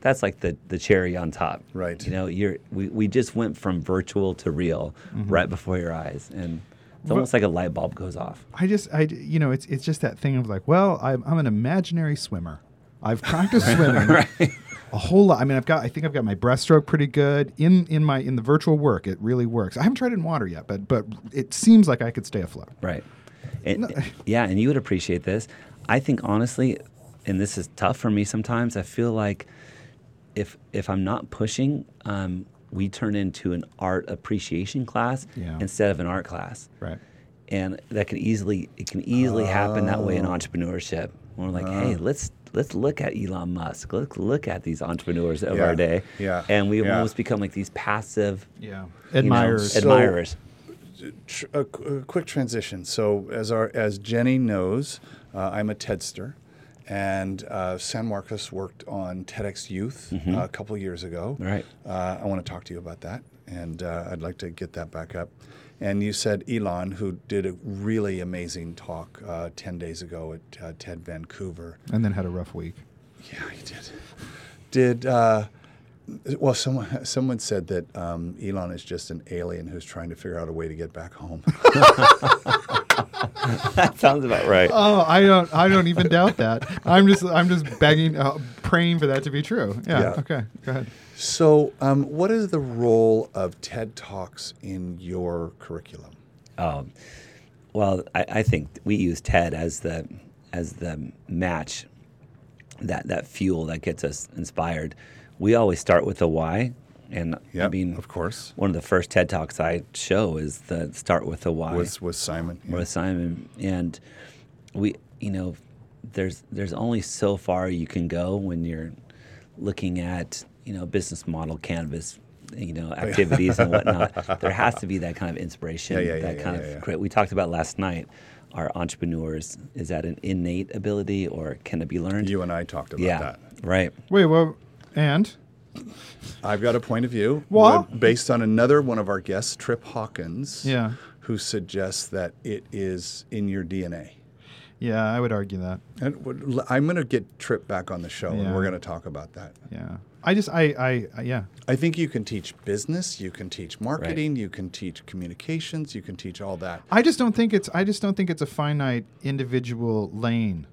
[SPEAKER 3] that's like the the cherry on top.
[SPEAKER 1] Right.
[SPEAKER 3] You know, you're we, we just went from virtual to real
[SPEAKER 2] Mm-hmm.
[SPEAKER 3] right before your eyes, and it's almost like a light bulb goes off.
[SPEAKER 2] I just, I, you know, it's it's just that thing of like, well, I'm, I'm an imaginary swimmer. I've practiced swimming a whole lot. I mean, I've got, I think I've got my breaststroke pretty good in in my in the virtual work. It really works. I haven't tried it in water yet, but but it seems like I could stay afloat.
[SPEAKER 3] Right. And, yeah, and you would appreciate this. I think honestly, and this is tough for me sometimes. I feel like if if I'm not pushing, um, we turn into an art appreciation class
[SPEAKER 2] Yeah.
[SPEAKER 3] instead of an art class.
[SPEAKER 2] Right.
[SPEAKER 3] and that can easily it can easily happen that way in entrepreneurship. We're like, hey, let's let's look at Elon Musk. Let's look at these entrepreneurs of
[SPEAKER 1] Yeah,
[SPEAKER 3] our day.
[SPEAKER 1] yeah,
[SPEAKER 3] And we
[SPEAKER 1] yeah.
[SPEAKER 3] almost become like these passive
[SPEAKER 2] Yeah.
[SPEAKER 3] you know,
[SPEAKER 2] Admirers.
[SPEAKER 1] So-
[SPEAKER 3] admirers.
[SPEAKER 1] tr- a, qu- a quick transition. So, as our as Jenny knows, uh, I'm a TEDster, and uh, San Marcos worked on TEDx Youth uh, a couple years ago.
[SPEAKER 3] Right.
[SPEAKER 1] Uh, I want to talk to you about that, and uh, I'd like to get that back up. And you said Elon, who did a really amazing talk uh, ten days ago at uh, TED Vancouver.
[SPEAKER 2] and then had a rough week.
[SPEAKER 1] Yeah, he did. Did uh, well? Someone someone said that um, Elon is just an alien who's trying to figure out a way to get back home.
[SPEAKER 3] that sounds about right.
[SPEAKER 2] Oh, I don't, I don't even doubt that. I'm just, I'm just begging, uh, praying for that to be true. Yeah.
[SPEAKER 1] Yeah.
[SPEAKER 2] Okay. Go ahead.
[SPEAKER 1] So, um, what is the role of TED Talks in your curriculum?
[SPEAKER 3] Um, well, I, I think we use TED as the as the match, that that fuel that gets us inspired. We always start with the why, and I mean,
[SPEAKER 1] of course.
[SPEAKER 3] one of the first TED talks I show is the start with the why
[SPEAKER 1] Was was Simon? yeah.
[SPEAKER 3] with Simon, and we, you know, there's there's only so far you can go when you're looking at you know business model canvas, you know, activities and whatnot. There has to be that kind of inspiration,
[SPEAKER 1] Yeah, yeah, yeah,
[SPEAKER 3] that
[SPEAKER 1] yeah,
[SPEAKER 3] kind
[SPEAKER 1] yeah,
[SPEAKER 3] of
[SPEAKER 1] yeah.
[SPEAKER 3] cre- we talked about last night. Are entrepreneurs is that an innate ability or can it be learned?
[SPEAKER 1] You and I talked about
[SPEAKER 3] yeah,
[SPEAKER 1] that.
[SPEAKER 3] right.
[SPEAKER 2] Wait. Well, and
[SPEAKER 1] I've got a point of view
[SPEAKER 2] Well-
[SPEAKER 1] based on another one of our guests, Trip Hawkins,
[SPEAKER 2] Yeah.
[SPEAKER 1] who suggests that it is in your DNA.
[SPEAKER 2] yeah, I would argue that.
[SPEAKER 1] And w- l- I'm going to get Trip back on the show, and we're going to talk about that.
[SPEAKER 2] Yeah. I just, I, I, I yeah.
[SPEAKER 1] I think you can teach business, you can teach marketing, you can teach communications, you can teach all that.
[SPEAKER 2] I just don't think it's I just don't think it's a finite individual lane.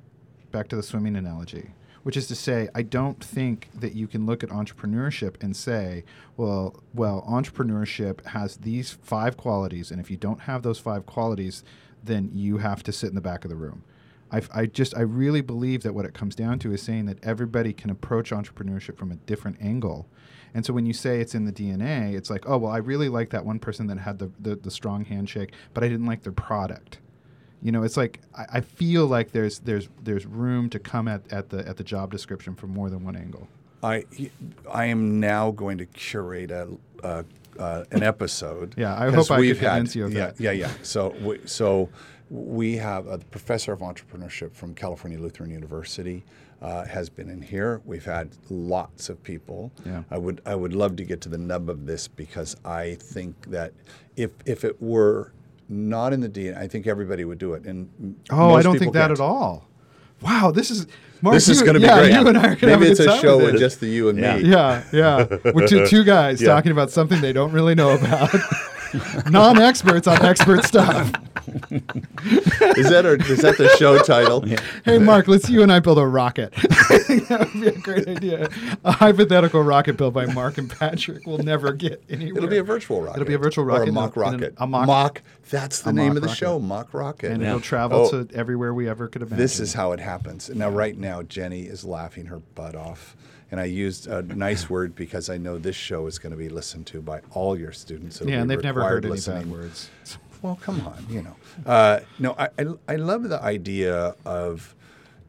[SPEAKER 2] Back to the swimming analogy, which is to say, I don't think that you can look at entrepreneurship and say, well, well, entrepreneurship has these five qualities, and if you don't have those five qualities, then you have to sit in the back of the room. I, I just I really believe that what it comes down to is saying that everybody can approach entrepreneurship from a different angle. And so when you say it's in the DNA, it's like, oh well, I really like that one person that had the, the, the strong handshake, but I didn't like their product. You know, it's like I, I feel like there's there's there's room to come at, at the at the job description from more than one angle.
[SPEAKER 1] I I am now going to curate a. a uh, an episode.
[SPEAKER 2] Yeah, I hope I could convince you of
[SPEAKER 1] yeah,
[SPEAKER 2] that.
[SPEAKER 1] Yeah, yeah. So, we, so we have a professor of entrepreneurship from California Lutheran University uh, has been in here. We've had lots of people.
[SPEAKER 2] Yeah.
[SPEAKER 1] I would I would love to get to the nub of this because I think that if if it were not in the DNA, I think everybody would do it. And
[SPEAKER 2] Oh, I don't think that
[SPEAKER 1] can't.
[SPEAKER 2] at all. Wow, this is Mark,
[SPEAKER 1] This is going to be
[SPEAKER 2] yeah,
[SPEAKER 1] great.
[SPEAKER 2] You and I are gonna have
[SPEAKER 1] Maybe it's
[SPEAKER 2] good
[SPEAKER 1] a show
[SPEAKER 2] with
[SPEAKER 1] with just the you and
[SPEAKER 3] Yeah.
[SPEAKER 1] me.
[SPEAKER 2] Yeah, yeah. We're two, two guys
[SPEAKER 1] Yeah.
[SPEAKER 2] talking about something they don't really know about. Non-experts on expert stuff.
[SPEAKER 1] Is that our, is that the show title?
[SPEAKER 2] Hey, Mark, let's you and I build a rocket. That would be a great idea. A hypothetical rocket built by Mark and Patrick will never get anywhere.
[SPEAKER 1] It'll be a virtual rocket.
[SPEAKER 2] It'll be a virtual
[SPEAKER 1] Or
[SPEAKER 2] rocket.
[SPEAKER 1] a mock
[SPEAKER 2] in a- a-
[SPEAKER 1] rocket.
[SPEAKER 2] a mock-
[SPEAKER 1] That's the name of the
[SPEAKER 2] rocket.
[SPEAKER 1] show, Mock Rocket.
[SPEAKER 2] and
[SPEAKER 3] Yeah.
[SPEAKER 2] it'll travel
[SPEAKER 1] Oh.
[SPEAKER 2] to everywhere we ever could imagine.
[SPEAKER 1] This is how it happens. Now, right now, Jenny is laughing her butt off. And I used a nice word because I know this show is going to be listened to by all your students.
[SPEAKER 2] Yeah, and they've never heard any bad words.
[SPEAKER 1] Well, come on, you know. Uh, no, I, I, I love the idea of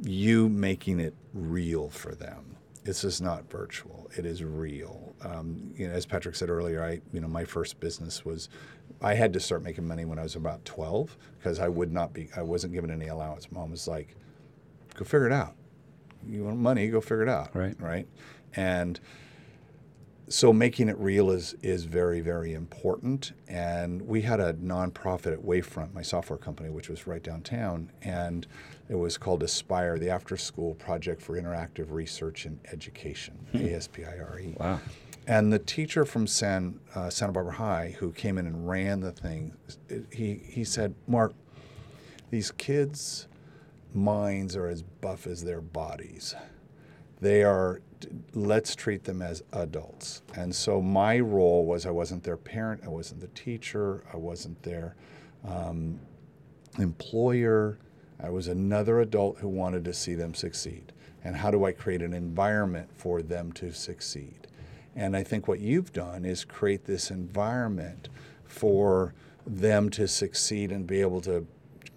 [SPEAKER 1] you making it real for them. This is not virtual; it is real. Um, you know, as Patrick said earlier, I you know my first business was I had to start making money when I was about twelve because I would not be I wasn't given any allowance. Mom was like, "Go figure it out. You want money? Go figure it out."
[SPEAKER 3] Right.
[SPEAKER 1] Right. And so making it real is is very very important and we had a nonprofit at wavefront my software company which was right downtown and it was called aspire the after school project for interactive research and education aspire
[SPEAKER 3] Wow.
[SPEAKER 1] E. and the teacher from San, uh, Santa Barbara High, who came in and ran the thing, he, he said, Mark, these kids' minds are as buff as their bodies. They are, let's treat them as adults. And so my role was I wasn't their parent, I wasn't the teacher, I wasn't their um, employer. I was another adult who wanted to see them succeed. And how do I create an environment for them to succeed? And I think what you've done is create this environment for them to succeed and be able to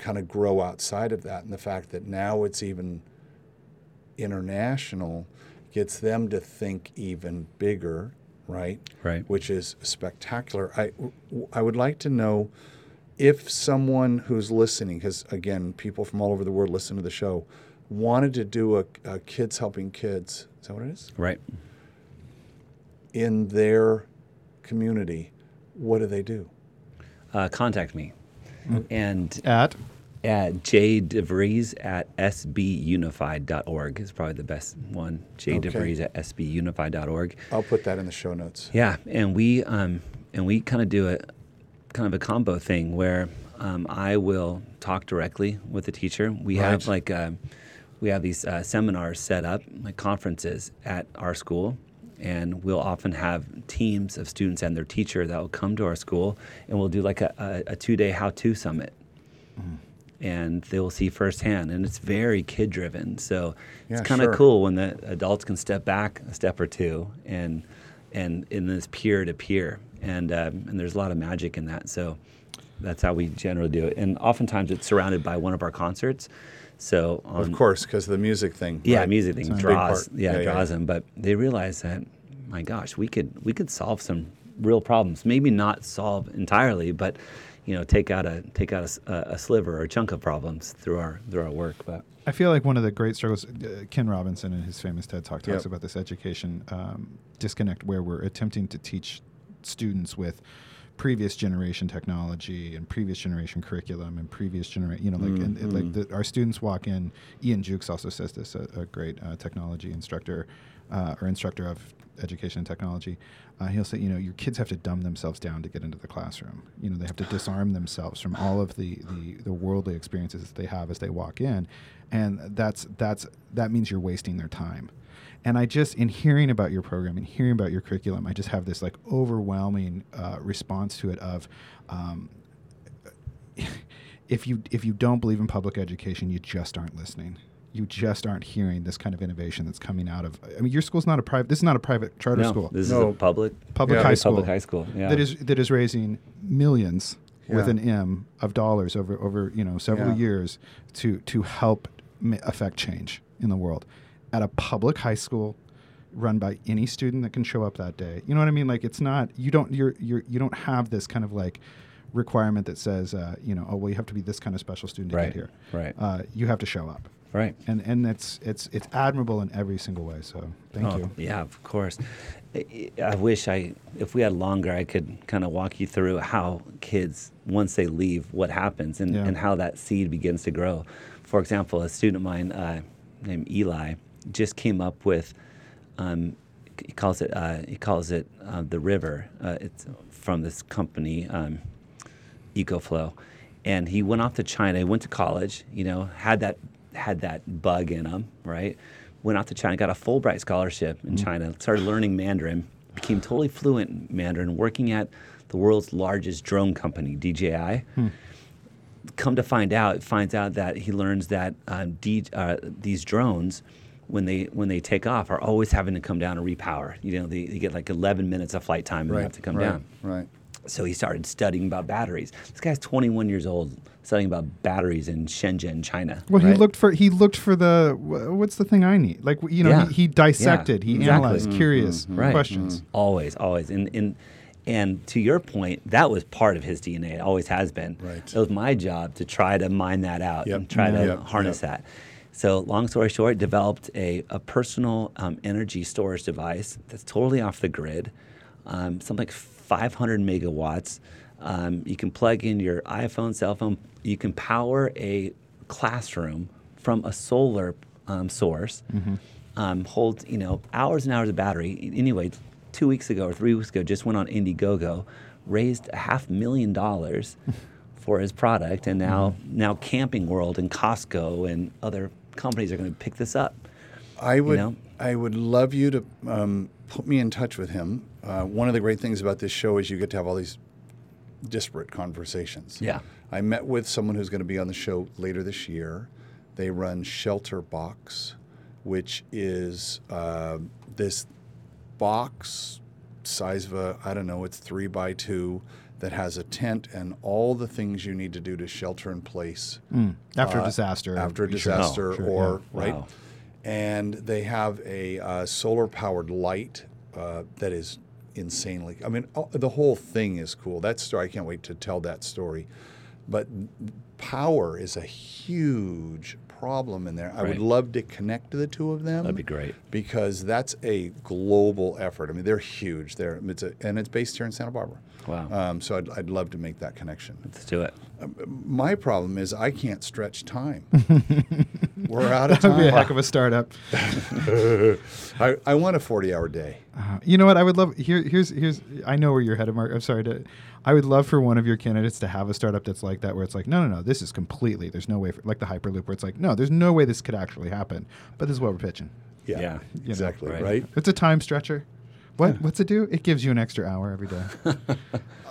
[SPEAKER 1] kind of grow outside of that. And the fact that now it's even international gets them to think even bigger, right?
[SPEAKER 3] Right.
[SPEAKER 1] Which is spectacular. I, I would like to know if someone who's listening, because again, people from all over the world listen to the show, wanted to do a, a Kids Helping Kids, is that what it is?
[SPEAKER 3] Right.
[SPEAKER 1] In their community, what do they do?
[SPEAKER 3] Uh, contact me. And
[SPEAKER 2] At
[SPEAKER 3] at jdevries at sbunified.org is probably the best one. jdevries at sbunified.org.
[SPEAKER 1] I'll put that in the show notes.
[SPEAKER 3] Yeah, and we um, and we kind of do a kind of a combo thing where um, I will talk directly with the teacher. We have like uh, we have these uh, seminars set up, like conferences at our school, and we'll often have teams of students and their teacher that will come to our school, and we'll do like a, a, a two-day how-to summit. And they will see firsthand, and it's very kid driven. So
[SPEAKER 1] Yeah,
[SPEAKER 3] it's kind of
[SPEAKER 1] sure.
[SPEAKER 3] cool when the adults can step back a step or two and and in this peer to peer, and um, and there's a lot of magic in that. So that's how we generally do it. And oftentimes it's surrounded by one of our concerts. So on,
[SPEAKER 1] Of course, because the music thing.
[SPEAKER 3] yeah,
[SPEAKER 1] right?
[SPEAKER 3] music thing draws, yeah,
[SPEAKER 1] yeah,
[SPEAKER 3] draws them. But they realize that, my gosh, we could we could solve some real problems. Maybe not solve entirely, but you know, take out a take out a s- a, a sliver or a chunk of problems through our through our work. But
[SPEAKER 2] I feel like one of the great struggles, uh, Ken Robinson in his famous TED Talk talks
[SPEAKER 1] Yep.
[SPEAKER 2] about this education um, disconnect where we're attempting to teach students with previous generation technology and previous generation curriculum and previous generation, you know, like, and, and, like the, our students walk in. Ian Jukes also says this, a, a great uh, technology instructor uh, or instructor of education and technology. Uh, he'll say, you know, your kids have to dumb themselves down to get into the classroom. You know, they have to disarm themselves from all of the, the, the worldly experiences that they have as they walk in, and that's that's that means you're wasting their time. And I just, in hearing about your program and hearing about your curriculum, I just have this like overwhelming uh, response to it of. Um, if you if you don't believe in public education, you just aren't listening. You just aren't hearing this kind of innovation that's coming out of. I mean, your school's not a private. This is not a private charter
[SPEAKER 3] no,
[SPEAKER 2] school.
[SPEAKER 3] this
[SPEAKER 1] No.
[SPEAKER 3] is a public
[SPEAKER 2] Public
[SPEAKER 1] Yeah.
[SPEAKER 2] high
[SPEAKER 3] public
[SPEAKER 2] school.
[SPEAKER 3] high school. Yeah,
[SPEAKER 2] that is that is raising millions with an M of dollars over over you know several
[SPEAKER 1] Yeah.
[SPEAKER 2] years to to help ma- affect change in the world at a public high school run by any student that can show up that day. You know what I mean? Like it's not you don't you're you're you don't have this kind of like requirement that says uh, you know oh well you have to be this kind of special student to
[SPEAKER 3] Right,
[SPEAKER 2] get here.
[SPEAKER 3] right.
[SPEAKER 2] Uh, you have to show up.
[SPEAKER 3] Right.
[SPEAKER 2] And and that's it's it's admirable in every single way. So thank
[SPEAKER 3] Oh,
[SPEAKER 2] you.
[SPEAKER 3] Yeah, of course. I, I wish I, if we had longer, I could kind of walk you through how kids, once they leave, what happens and,
[SPEAKER 2] Yeah.
[SPEAKER 3] and how that seed begins to grow. For example, a student of mine uh, named Eli just came up with, um, he calls it, uh, he calls it uh, the river. Uh, it's from this company, um, EcoFlow, and he went off to China. He went to college. You know, had that had that bug in him, right? Went off to China, got a Fulbright scholarship in China, started learning Mandarin, became totally fluent in Mandarin, working at the world's largest drone company, DJI. Come to find out, finds out that he learns that um, D, uh, these drones, when they when they take off, are always having to come down and repower. You know, they, they get like 11 minutes of flight time and they have to come
[SPEAKER 1] right,
[SPEAKER 3] down.
[SPEAKER 1] Right.
[SPEAKER 3] So he started studying about batteries. This guy's 21 years old, studying about batteries in Shenzhen, China.
[SPEAKER 2] Well, he looked for he looked for the what's the thing I need? Like you know,
[SPEAKER 3] Yeah.
[SPEAKER 2] he, he dissected, he
[SPEAKER 3] exactly.
[SPEAKER 2] analyzed, curious
[SPEAKER 3] Right.
[SPEAKER 2] questions.
[SPEAKER 3] always, always, and and and to your point, that was part of his DNA. It always has been.
[SPEAKER 1] Right.
[SPEAKER 3] It was my job to try to mine that out
[SPEAKER 1] Yep.
[SPEAKER 3] and try to
[SPEAKER 1] Yep.
[SPEAKER 3] harness
[SPEAKER 1] Yep.
[SPEAKER 3] that. So, long story short, developed a, a personal um, energy storage device that's totally off the grid, um, something like 500 megawatts. Um, you can plug in your iPhone, cell phone. You can power a classroom from a solar um, source. Um, holds you know hours and hours of battery. Anyway, two weeks ago or three weeks ago, just went on Indiegogo, raised a half million dollars for his product, and now now Camping World and Costco and other companies are going to pick this up.
[SPEAKER 1] I would
[SPEAKER 3] know?
[SPEAKER 1] I would love you to um, put me in touch with him. Uh, one of the great things about this show is you get to have all these disparate conversations.
[SPEAKER 3] Yeah.
[SPEAKER 1] I met with someone who's going to be on the show later this year. They run Shelter Box, which is uh, this box size of a I don't know, it's three by two that has a tent and all the things you need to do to shelter in place
[SPEAKER 2] After
[SPEAKER 1] uh,
[SPEAKER 2] a disaster,
[SPEAKER 1] after a
[SPEAKER 2] sure.
[SPEAKER 1] disaster
[SPEAKER 2] Sure,
[SPEAKER 1] or
[SPEAKER 2] yeah.
[SPEAKER 1] right
[SPEAKER 3] Wow.
[SPEAKER 1] and they have a uh, solar powered light uh, that is insanely i mean oh, the whole thing is cool. That story i can't wait to tell that story. But power is a huge problem in there. I would love to connect the two of them
[SPEAKER 3] That'd be great.
[SPEAKER 1] because that's a global effort. I mean they're huge. They're it's a, and it's based here in santa barbara.
[SPEAKER 3] Wow.
[SPEAKER 1] um, so I'd, I'd love to make that connection.
[SPEAKER 3] Let's do it.
[SPEAKER 1] My problem is I can't stretch time. We're out of
[SPEAKER 2] That'd be a
[SPEAKER 1] time.
[SPEAKER 2] heck of a startup.
[SPEAKER 1] I, I want a 40 hour day.
[SPEAKER 2] Uh, you know what? I would love here. Here's here's. I know where you're headed, Mark. I'm sorry to. I would love for one of your candidates to have a startup that's like that, where it's like, no, no, no, this is completely. There's no way, for, like the Hyperloop, where it's like, no, there's no way this could actually happen. But this is what we're pitching.
[SPEAKER 1] Yeah,
[SPEAKER 3] Yeah.
[SPEAKER 2] You know,
[SPEAKER 1] exactly.
[SPEAKER 3] right.
[SPEAKER 1] right.
[SPEAKER 2] It's a time stretcher. What what's it do? It gives you an extra hour every day.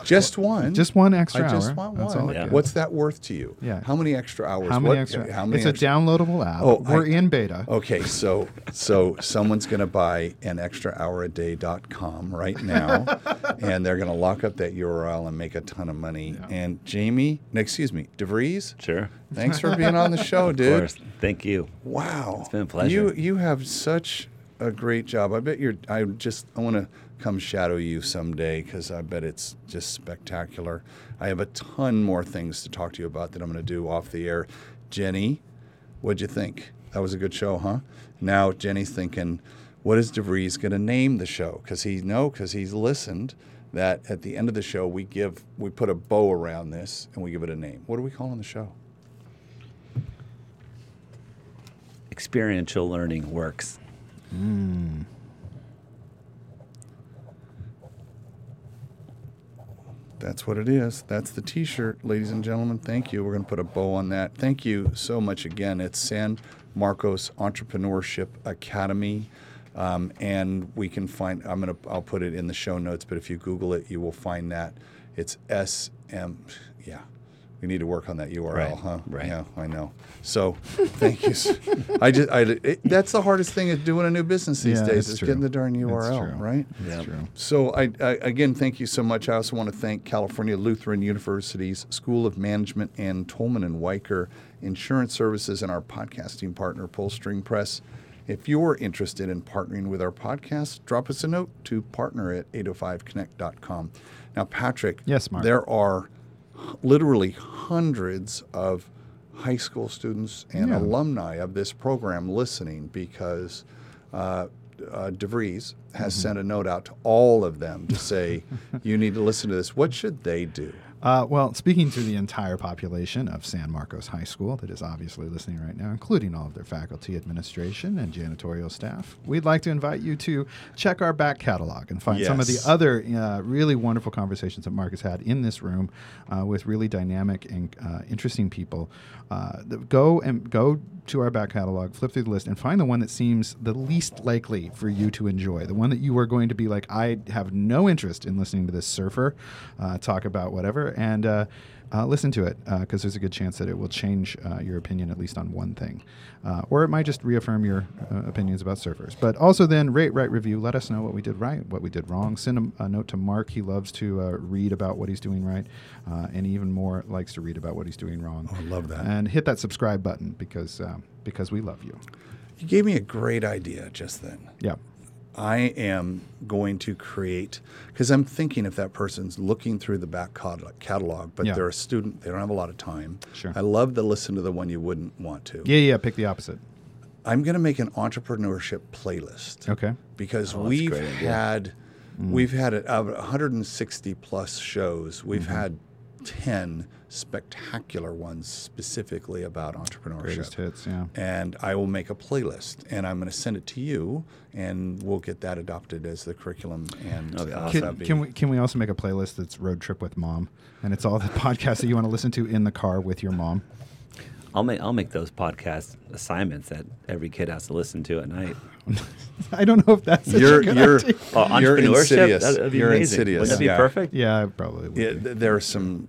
[SPEAKER 1] Just one.
[SPEAKER 2] Just one extra
[SPEAKER 1] hour. Just want
[SPEAKER 2] That's
[SPEAKER 1] one.
[SPEAKER 3] Yeah.
[SPEAKER 1] What's that worth to you?
[SPEAKER 2] Yeah.
[SPEAKER 1] How many extra hours?
[SPEAKER 2] How many
[SPEAKER 1] What-
[SPEAKER 2] extra?
[SPEAKER 1] How many
[SPEAKER 2] it's
[SPEAKER 1] extra-
[SPEAKER 2] a downloadable app.
[SPEAKER 1] Oh,
[SPEAKER 2] We're
[SPEAKER 1] I-
[SPEAKER 2] in beta.
[SPEAKER 1] Okay, so so someone's going to buy an extrahouraday.com right now, and they're going to lock up that URL and make a ton of money. And Jamie, no, excuse me, DeVries,
[SPEAKER 3] Sure.
[SPEAKER 1] thanks for being on the show,
[SPEAKER 3] Of
[SPEAKER 1] dude.
[SPEAKER 3] course. Thank you.
[SPEAKER 1] Wow,
[SPEAKER 3] It's been a pleasure.
[SPEAKER 1] You you have such a great job. I bet you're. I just I want to come shadow you someday because I bet it's just spectacular. I have a ton more things to talk to you about that I'm going to do off the air. Jenny, what'd you think? That was a good show, huh? Now Jenny's thinking, what is DeVries going to name the show? Because he no, because he's listened. That at the end of the show we give we put a bow around this and we give it a name. What are we calling the show?
[SPEAKER 3] Experiential learning works.
[SPEAKER 1] That's what it is. That's the T-shirt, ladies and gentlemen. Thank you. We're going to put a bow on that. Thank you so much again. It's San Marcos Entrepreneurship Academy, um, and we can find. I'm gonna. I'll put it in the show notes. But if you Google it, you will find that. It's S M. Yeah. We need to work on that URL,
[SPEAKER 3] Right,
[SPEAKER 1] huh?
[SPEAKER 3] right.
[SPEAKER 1] Yeah, I know. So, thank you. I just, I, it, that's the hardest thing is doing a new business these
[SPEAKER 2] Yeah,
[SPEAKER 1] days is
[SPEAKER 2] true.
[SPEAKER 1] getting the darn URL,
[SPEAKER 2] true.
[SPEAKER 1] right?
[SPEAKER 2] That's true.
[SPEAKER 1] So, I, I again thank you so much. I also want to thank California Lutheran University's School of Management and Tolman and Wiker Insurance Services and our podcasting partner, Pullstring Press. If you're interested in partnering with our podcast, drop us a note to partner at 805connect.com. Now, Patrick,
[SPEAKER 2] Yes, Mark.
[SPEAKER 1] there are literally hundreds of high school students and
[SPEAKER 2] Yeah.
[SPEAKER 1] alumni of this program listening because uh, uh, DeVries has
[SPEAKER 2] Mm-hmm.
[SPEAKER 1] sent a note out to all of them to say, you need to listen to this. What should they do?
[SPEAKER 2] Uh, well, speaking to the entire population of San Marcos High School that is obviously listening right now, including all of their faculty, administration, and janitorial staff, we'd like to invite you to check our back catalog and find some of the other uh, really wonderful conversations that Mark has had in this room uh, with really dynamic and uh, interesting people. Uh, go and go to our back catalog, flip through the list, and find the one that seems the least likely for you to enjoy. The one that you are going to be like, I have no interest in listening to this surfer uh, talk about whatever, and uh, uh, listen to it because there's a good chance that it will change uh, your opinion at least on one thing, uh, or it might just reaffirm your uh, opinions about surfers. But also then rate, write, review. Let us know what we did right, what we did wrong. Send a, a note to Mark. He loves to uh, read about what he's doing right, uh, and even more likes to read about what he's doing wrong.
[SPEAKER 1] Oh, I love that.
[SPEAKER 2] And hit that subscribe button because uh, because we love you.
[SPEAKER 1] You gave me a great idea just then.
[SPEAKER 2] Yeah.
[SPEAKER 1] I am going to create because I'm thinking if that person's looking through the back catalog, catalog but
[SPEAKER 2] Yeah.
[SPEAKER 1] they're a student, they don't have a lot of time.
[SPEAKER 2] Sure.
[SPEAKER 1] I love to listen to the one you wouldn't want to.
[SPEAKER 2] Yeah, yeah. Pick the opposite.
[SPEAKER 1] I'm going to make an entrepreneurship playlist
[SPEAKER 2] Okay.
[SPEAKER 1] because
[SPEAKER 3] Oh,
[SPEAKER 1] we've
[SPEAKER 3] great
[SPEAKER 1] had
[SPEAKER 2] Mm.
[SPEAKER 1] we've had it of 160 plus shows. We've
[SPEAKER 2] Mm-hmm.
[SPEAKER 1] had 10 spectacular ones specifically about entrepreneurship.
[SPEAKER 2] Greatest hits. Yeah.
[SPEAKER 1] and I will make a playlist and I'm going to send it to you and we'll get that adopted as the curriculum and
[SPEAKER 3] Okay,
[SPEAKER 1] uh,
[SPEAKER 3] awesome.
[SPEAKER 2] Can, can we can we also make a playlist that's road trip with mom, and it's all the podcasts that you want to listen to in the car with your mom.
[SPEAKER 3] I'll make I'll make those podcast assignments that every kid has to listen to at night.
[SPEAKER 2] I don't know if that's such
[SPEAKER 1] you're
[SPEAKER 2] a good
[SPEAKER 1] you're
[SPEAKER 2] idea.
[SPEAKER 3] Oh,
[SPEAKER 1] you're
[SPEAKER 3] entrepreneurship?
[SPEAKER 1] insidious.
[SPEAKER 3] That- that'd be
[SPEAKER 1] you're
[SPEAKER 3] amazing.
[SPEAKER 1] insidious.
[SPEAKER 3] Wouldn't that be
[SPEAKER 1] yeah.
[SPEAKER 3] perfect?
[SPEAKER 2] Yeah, probably would.
[SPEAKER 1] Yeah,
[SPEAKER 2] be.
[SPEAKER 1] th- there are some.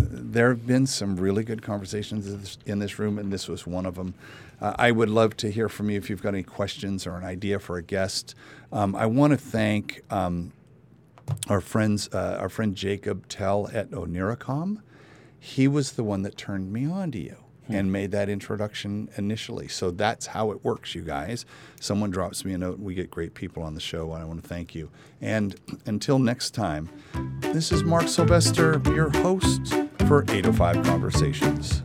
[SPEAKER 1] There have been some really good conversations in this, in this room, and this was one of them. Uh, I would love to hear from you if you've got any questions or an idea for a guest. Um, I want to thank um, our friends, uh, our friend Jacob Tell at Oniricom. He was the one that turned me on to you and made that introduction initially. So that's how it works, you guys. Someone drops me a note, and we get great people on the show, and I want to thank you. And until next time, this is Mark Sylvester, your host for 805 Conversations.